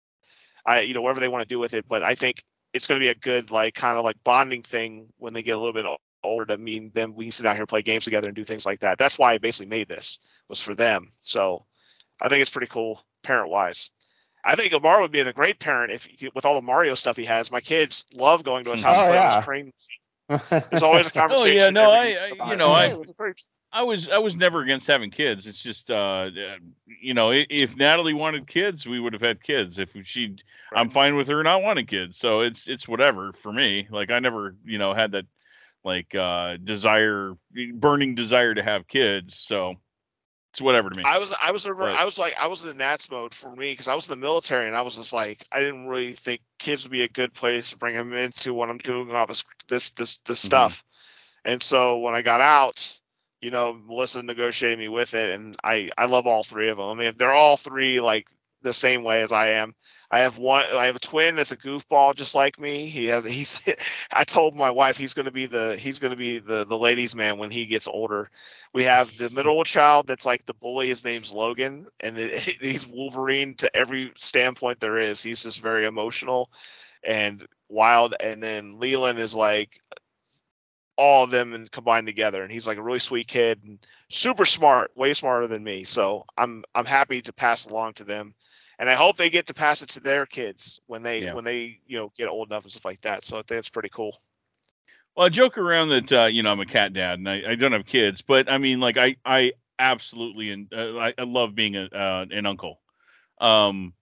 I you know whatever they want to do with it, but I think it's gonna be a good like kind of like bonding thing when they get a little bit older. To mean them we can sit down here and play games together and do things like that. That's why I basically made this was for them. So I think it's pretty cool parent wise. I think Amar would be a great parent if with all the Mario stuff he has. My kids love going to his mm-hmm. house Oh, and playing yeah. his cream. There's always a conversation. Oh, yeah, no, every I- week I- about you it. know, I- Hey, with the crepes. I was I was never against having kids. It's just uh, uh, you know, if Natalie wanted kids, we would have had kids. If she, I'm fine with her not wanting kids. So it's it's whatever for me. Like I never, you know, had that like uh desire, burning desire to have kids. So it's whatever to me. I was I was over I was like I was in Nats mode for me because I was in the military and I was just like I didn't really think kids would be a good place to bring them into what I'm doing all this this this this Mhm. stuff. And so when I got out, you know, Melissa negotiated me with it, and I I love all three of them. I mean, they're all three like the same way as I am. I have one. I have a twin that's a goofball, just like me. He has. He's. I told my wife he's going to be the. He's going to be the the ladies' man when he gets older. We have the middle child that's like the bully. His name's Logan, and it, he's Wolverine to every standpoint there is. He's just very emotional and wild. And then Leland is like all of them and combined together. And he's like a really sweet kid and super smart, way smarter than me. So I'm I'm happy to pass along to them. And I hope they get to pass it to their kids when they Yeah. when they you know get old enough and stuff like that. So I think it's pretty cool. Well, I joke around that uh, you know I'm a cat dad and I, I don't have kids, but I mean like I I absolutely and uh, I, I love being a uh, an uncle, um,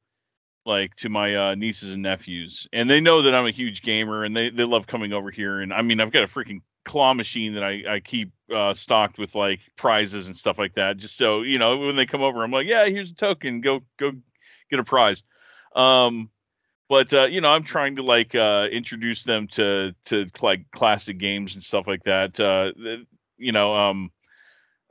like to my uh, nieces and nephews, and they know that I'm a huge gamer and they they love coming over here. And I mean I've got a freaking claw machine that I I keep uh, stocked with like prizes and stuff like that, just so you know when they come over, I'm like yeah here's a token, go go get a prize. Um, but uh, you know i'm trying to like uh, introduce them to to like classic games and stuff like that uh, you know um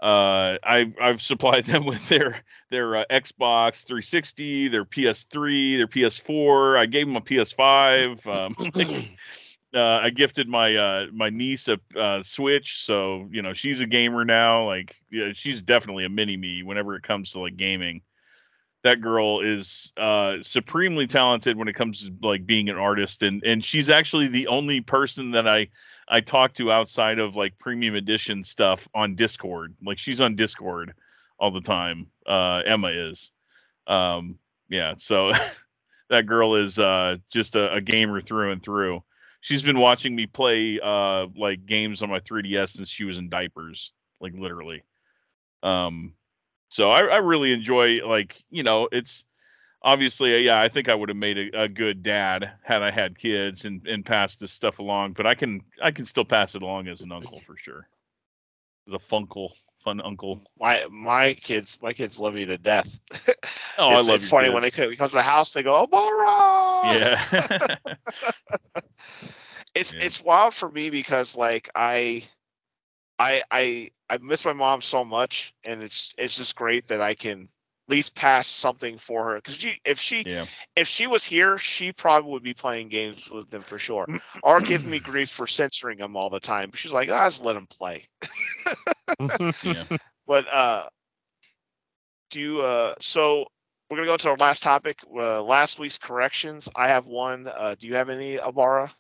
uh i've i've supplied them with their their uh, xbox 360 their ps3 their ps4 i gave them a ps5 um, uh, I gifted my uh, my niece a uh, Switch, so you know she's a gamer now. Like, yeah, she's definitely a mini me whenever it comes to like gaming. That girl is uh, supremely talented when it comes to like being an artist, and and she's actually the only person that I I talk to outside of like premium edition stuff on Discord. Like, she's on Discord all the time. Uh, Emma is. Um, yeah, so that girl is uh, just a, a gamer through and through she's been watching me play uh like games on my 3ds since she was in diapers like literally. Um so i, I really enjoy like you know it's obviously yeah i think i would have made a, a good dad had i had kids and and passed this stuff along but i can i can still pass it along as an uncle for sure. As a funkle fun uncle My my kids, my kids love you to death. oh it's, i love it's funny when they come, we come to the house, they go, oh, Ibarra! yeah it's Yeah. it's wild for me because like I I I I miss my mom so much and it's it's just great that I can least pass something for her because she if she yeah if she was here she probably would be playing games with them for sure or giving me grief for censoring them all the time but she's like ah, just let them play yeah but uh do you uh so we're gonna go to our last topic uh, last week's corrections I have one uh do you have any Ibarra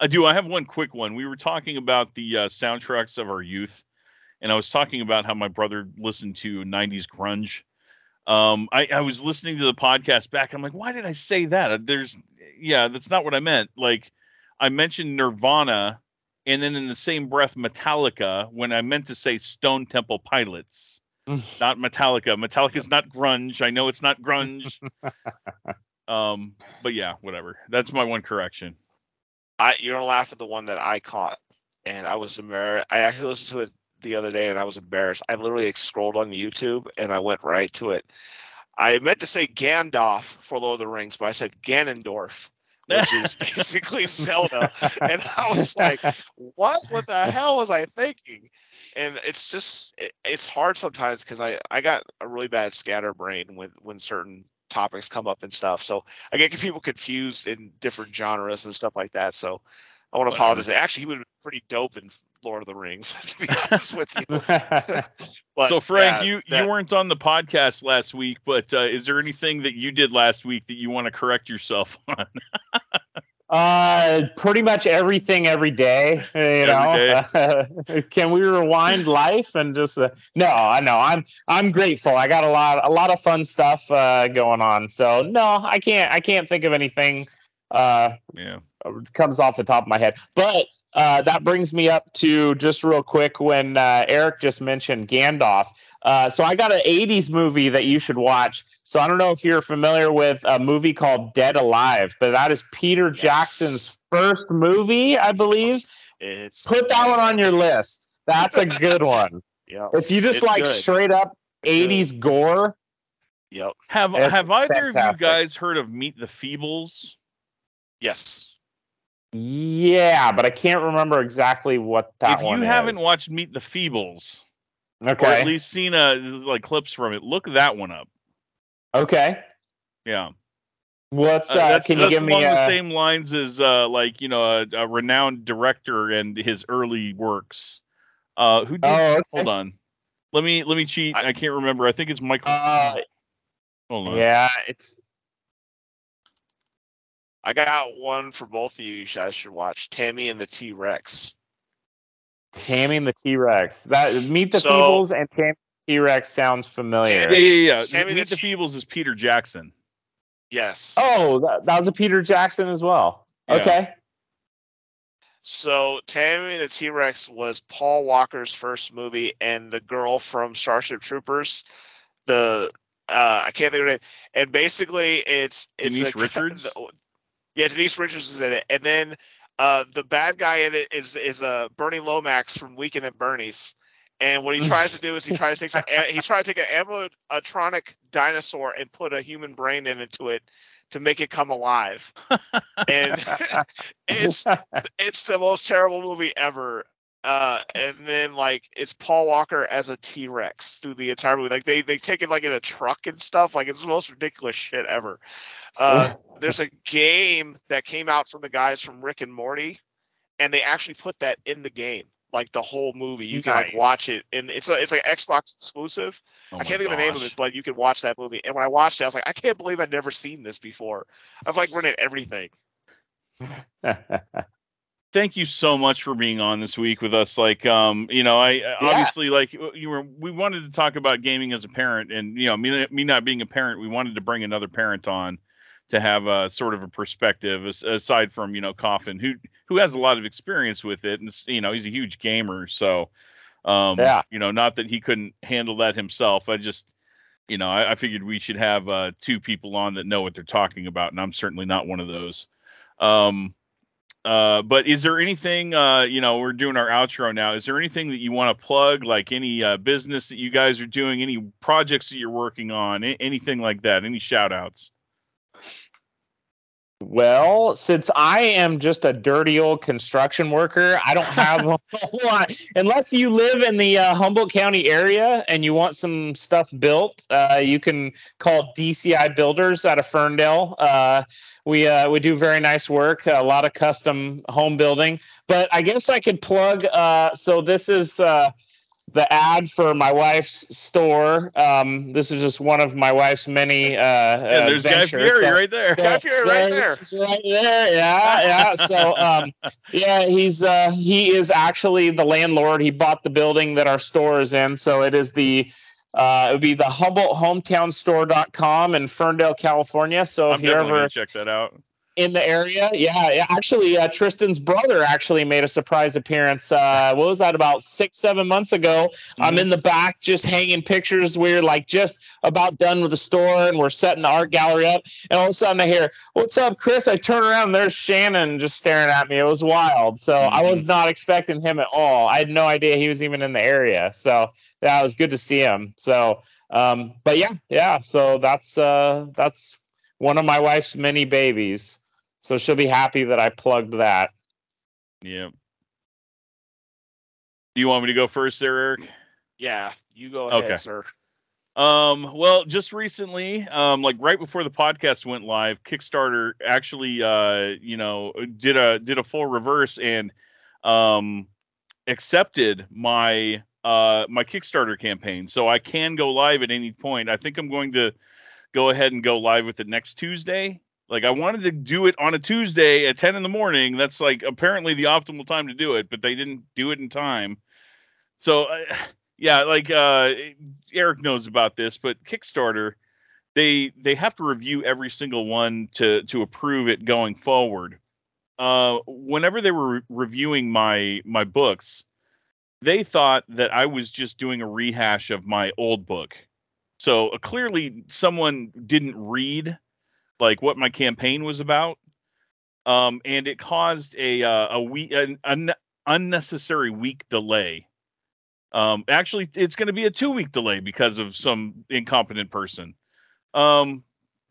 I do. I have one quick one. We were talking about the uh, soundtracks of our youth, and I was talking about how my brother listened to '90s grunge. Um, I, I was listening to the podcast back. I'm like, why did I say that? Uh, There's, yeah, that's not what I meant. Like, I mentioned Nirvana, and then in the same breath, Metallica, when I meant to say Stone Temple Pilots, not Metallica. Metallica's not grunge. I know it's not grunge. um, but yeah, whatever. That's my one correction. I you're gonna laugh at the one that I caught, and I was embarrassed. I actually listened to it the other day, and I was embarrassed. I literally scrolled on YouTube and I went right to it. I meant to say Gandalf for Lord of the Rings, but I said Ganondorf, which is basically Zelda, and I was like, "What? What the hell was I thinking?" And it's just it, it's hard sometimes because I I got a really bad scatterbrain when when certain topics come up and stuff. So I get people confused in different genres and stuff like that. So I want to apologize. Actually, he would have been pretty dope in Lord of the Rings, to be honest with you. But so Frank, yeah, you that- you weren't on the podcast last week, but uh, is there anything that you did last week that you want to correct yourself on? Uh, pretty much everything every day. You know, can we rewind life and just uh, no? I know I'm I'm grateful. I got a lot a lot of fun stuff uh, going on. So no, I can't I can't think of anything uh, yeah. comes off the top of my head. But uh, that brings me up to just real quick when uh, Eric just mentioned Gandalf. Uh, so I got an 80s movie that you should watch. So I don't know if you're familiar with a movie called Dead Alive, but that is Peter Yes. Jackson's first movie, I believe. it's Put that one on your list. That's a good one. Yeah. If you just It's like good. straight up 80s gore, Yep. Have That's Have either of you guys heard of Meet the Feebles? Yes. Yeah, but I can't remember exactly what that one is. if you haven't is. watched Meet the Feebles, or okay. at least seen uh like clips from it, look that one up. okay. Yeah. What's Uh, uh, that's can you that's give me along the same lines as uh like you know a, a renowned director and his early works. Uh, who did? Oh, okay. Hold on. Let me let me cheat. I- I, can't remember. I think it's Michael. Uh, hold on. yeah, it's I got one for both of you. You guys should watch Tammy and the T Rex. Tammy and the T Rex. That Meet the So- Feebles and Tammy T Rex sounds familiar. Yeah, yeah, yeah. Sammy Meet the that's- Feebles is Peter Jackson. Yes. Oh, that, that was a Peter Jackson as well. Yeah. Okay. So Tammy and the T Rex was Paul Walker's first movie, and the girl from Starship Troopers, the uh, I can't think of her name. And basically, it's it's Denise a, Richards? the- yeah, Denise Richards is in it, and then uh, the bad guy in it is is uh, Bernie Lomax from Weekend at Bernie's. And what he tries to do is he tries to take a, he's trying to take an animatronic dinosaur and put a human brain into it to make it come alive. And it's it's the most terrible movie ever. Uh, and then like it's Paul Walker as a T Rex through the entire movie. Like they they take it like in a truck and stuff. Like it's the most ridiculous shit ever. Uh, there's a game that came out from the guys from Rick and Morty, and they actually put that in the game, like the whole movie. You can like watch it, and it's a, it's like Xbox exclusive. Oh I can't think of the name of it, but you can watch that movie. And when I watched it, I was like, I can't believe I'd never seen this before. I've like rented everything. thank you so much for being on this week with us. Like um you know i I- obviously like you were we wanted to talk about gaming as a parent and you know me, me not being a parent we wanted to bring another parent on to have a sort of a perspective aside from you know coffin who who has a lot of experience with it and you know he's a huge gamer. So um Yeah. you know not that he couldn't handle that himself. I just you know i, I figured we should have uh two people on that know what they're talking about and i'm certainly not one of those. Um uh, but is there anything, uh, you know, we're doing our outro now. Is there anything that you want to plug, like any uh, business that you guys are doing, any projects that you're working on, anything like that? Any shout outs? Well, since I am just a dirty old construction worker, I don't have a whole lot. Unless you live in the uh, Humboldt County area and you want some stuff built, uh, you can call DCI Builders out of Ferndale. Uh, we uh, we do very nice work, a lot of custom home building. But I guess I could plug. Uh, so this is. The ad for my wife's store. Um, this is just one of my wife's many uh, Yeah, there's Guy ventures. Fieri So- right there. Guy Fieri right there. Right there. Yeah, yeah. So, um, yeah, he's uh, he is actually the landlord. He bought the building that our store is in. So it is the uh, it would be the Humboldt Hometown Store.com in Ferndale, California. So I'm if you're ever check that out. In the area, yeah, yeah. Actually, uh, Tristan's brother actually made a surprise appearance. Uh, what was that? About six, seven months ago. I'm Mhm. in the back just hanging pictures. We're like just about done with the store and we're setting the art gallery up. And all of a sudden I hear, What's up, Chris? I turn around and there's Shannon just staring at me. It was wild. So I was not expecting him at all. I had no idea he was even in the area. So yeah, was good to see him. So um, but yeah, yeah. So that's uh that's one of my wife's many babies. So she'll be happy that I plugged that. Yeah. Do you want me to go first there, Eric? Yeah, you go ahead, Okay. sir. Um, well, just recently, um, like right before the podcast went live, Kickstarter actually, uh, you know, did a did a full reverse and um, accepted my uh my Kickstarter campaign, so I can go live at any point. I think I'm going to go ahead and go live with it next Tuesday. Like I wanted to do it on a Tuesday at 10 in the morning. That's like apparently the optimal time to do it, but they didn't do it in time. So uh, yeah, like uh Eric knows about this, but Kickstarter they they have to review every single one to to approve it going forward. Uh whenever they were re- reviewing my my books, they thought that I was just doing a rehash of my old book. So uh, clearly someone didn't read like what my campaign was about. Um and it caused a uh, a week an, an unnecessary week delay um, actually, it's going to be a two week delay because of some incompetent person. Um,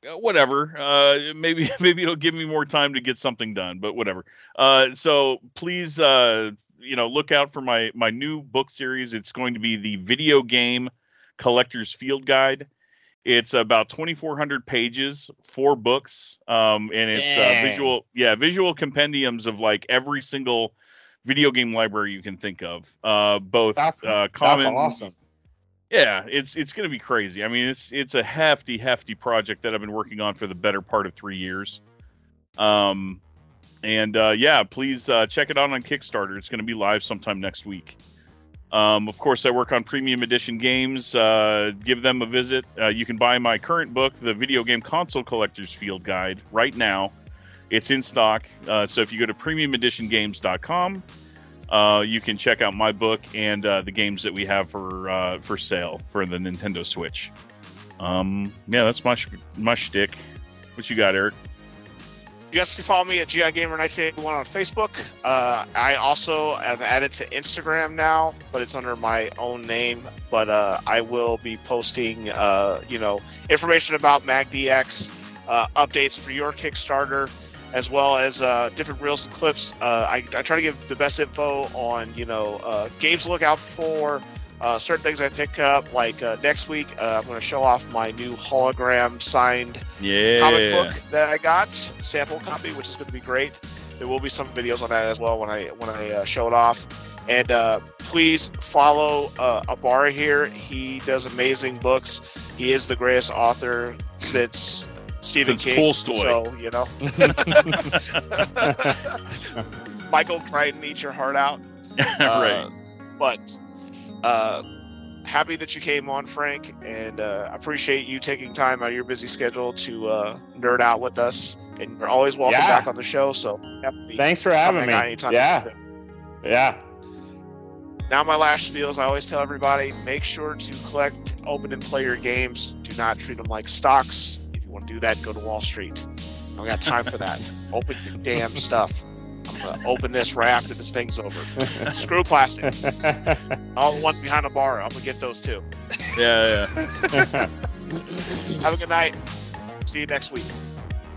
uh, whatever. Uh, maybe maybe it'll give me more time to get something done, but whatever. Uh, so please, uh, you know, look out for my my new book series. It's going to be the video game collector's field guide. It's about 2,400 pages, four books, um, and it's uh, visual, yeah, visual compendiums of like every single video game library you can think of. Uh, both That's uh, that's awesome. yeah, it's it's gonna be crazy. I mean, it's it's a hefty, hefty project that I've been working on for the better part of three years. Um, and uh, yeah, please uh, check it out on Kickstarter. It's gonna be live sometime next week. Um, of course, I work on premium edition games. Uh, give them a visit. Uh, you can buy my current book, the Video Game Console Collector's Field Guide, right now. It's in stock. Uh, so if you go to premiumeditiongames.com, uh, you can check out my book and uh, the games that we have for uh, for sale for the Nintendo Switch. Um, yeah, that's my sh- my shtick. What you got, Eric? You guys can follow me at GI Gamer 1981 on Facebook. Uh, I also have added to Instagram now, but it's under my own name. But uh, I will be posting, uh, you know, information about MagDX, uh, updates for your Kickstarter, as well as uh, different reels and clips. Uh, I, I try to give the best info on, you know, games to look out for, uh, certain things I pick up. Like uh, next week, uh, I'm going to show off my new hologram signed Yeah. comic book that I got, sample copy, which is going to be great. there will be some videos on that as well when I when I uh, show it off. And uh, please follow uh, Ibarra here. He does amazing books. He is the greatest author since Stephen Since King. Tolstoy. So you know, Michael Crichton, eat your heart out. right. But uh, happy that you came on, Frank, and uh, appreciate you taking time out of your busy schedule to uh, nerd out with us. And you're always welcome Yeah. back on the show. So Thanks for having me. anytime. Yeah, yeah. Now my last spiel is I always tell everybody: make sure to collect, open, and play your games. Do not treat them like stocks. If you want to do that, go to Wall Street. I don't got time for that. open your damn stuff. I'm open this right after this thing's over. Screw plastic. All the ones behind the bar. I'm gonna get those too. Yeah, yeah. Have a good night. See you next week.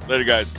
Later, guys.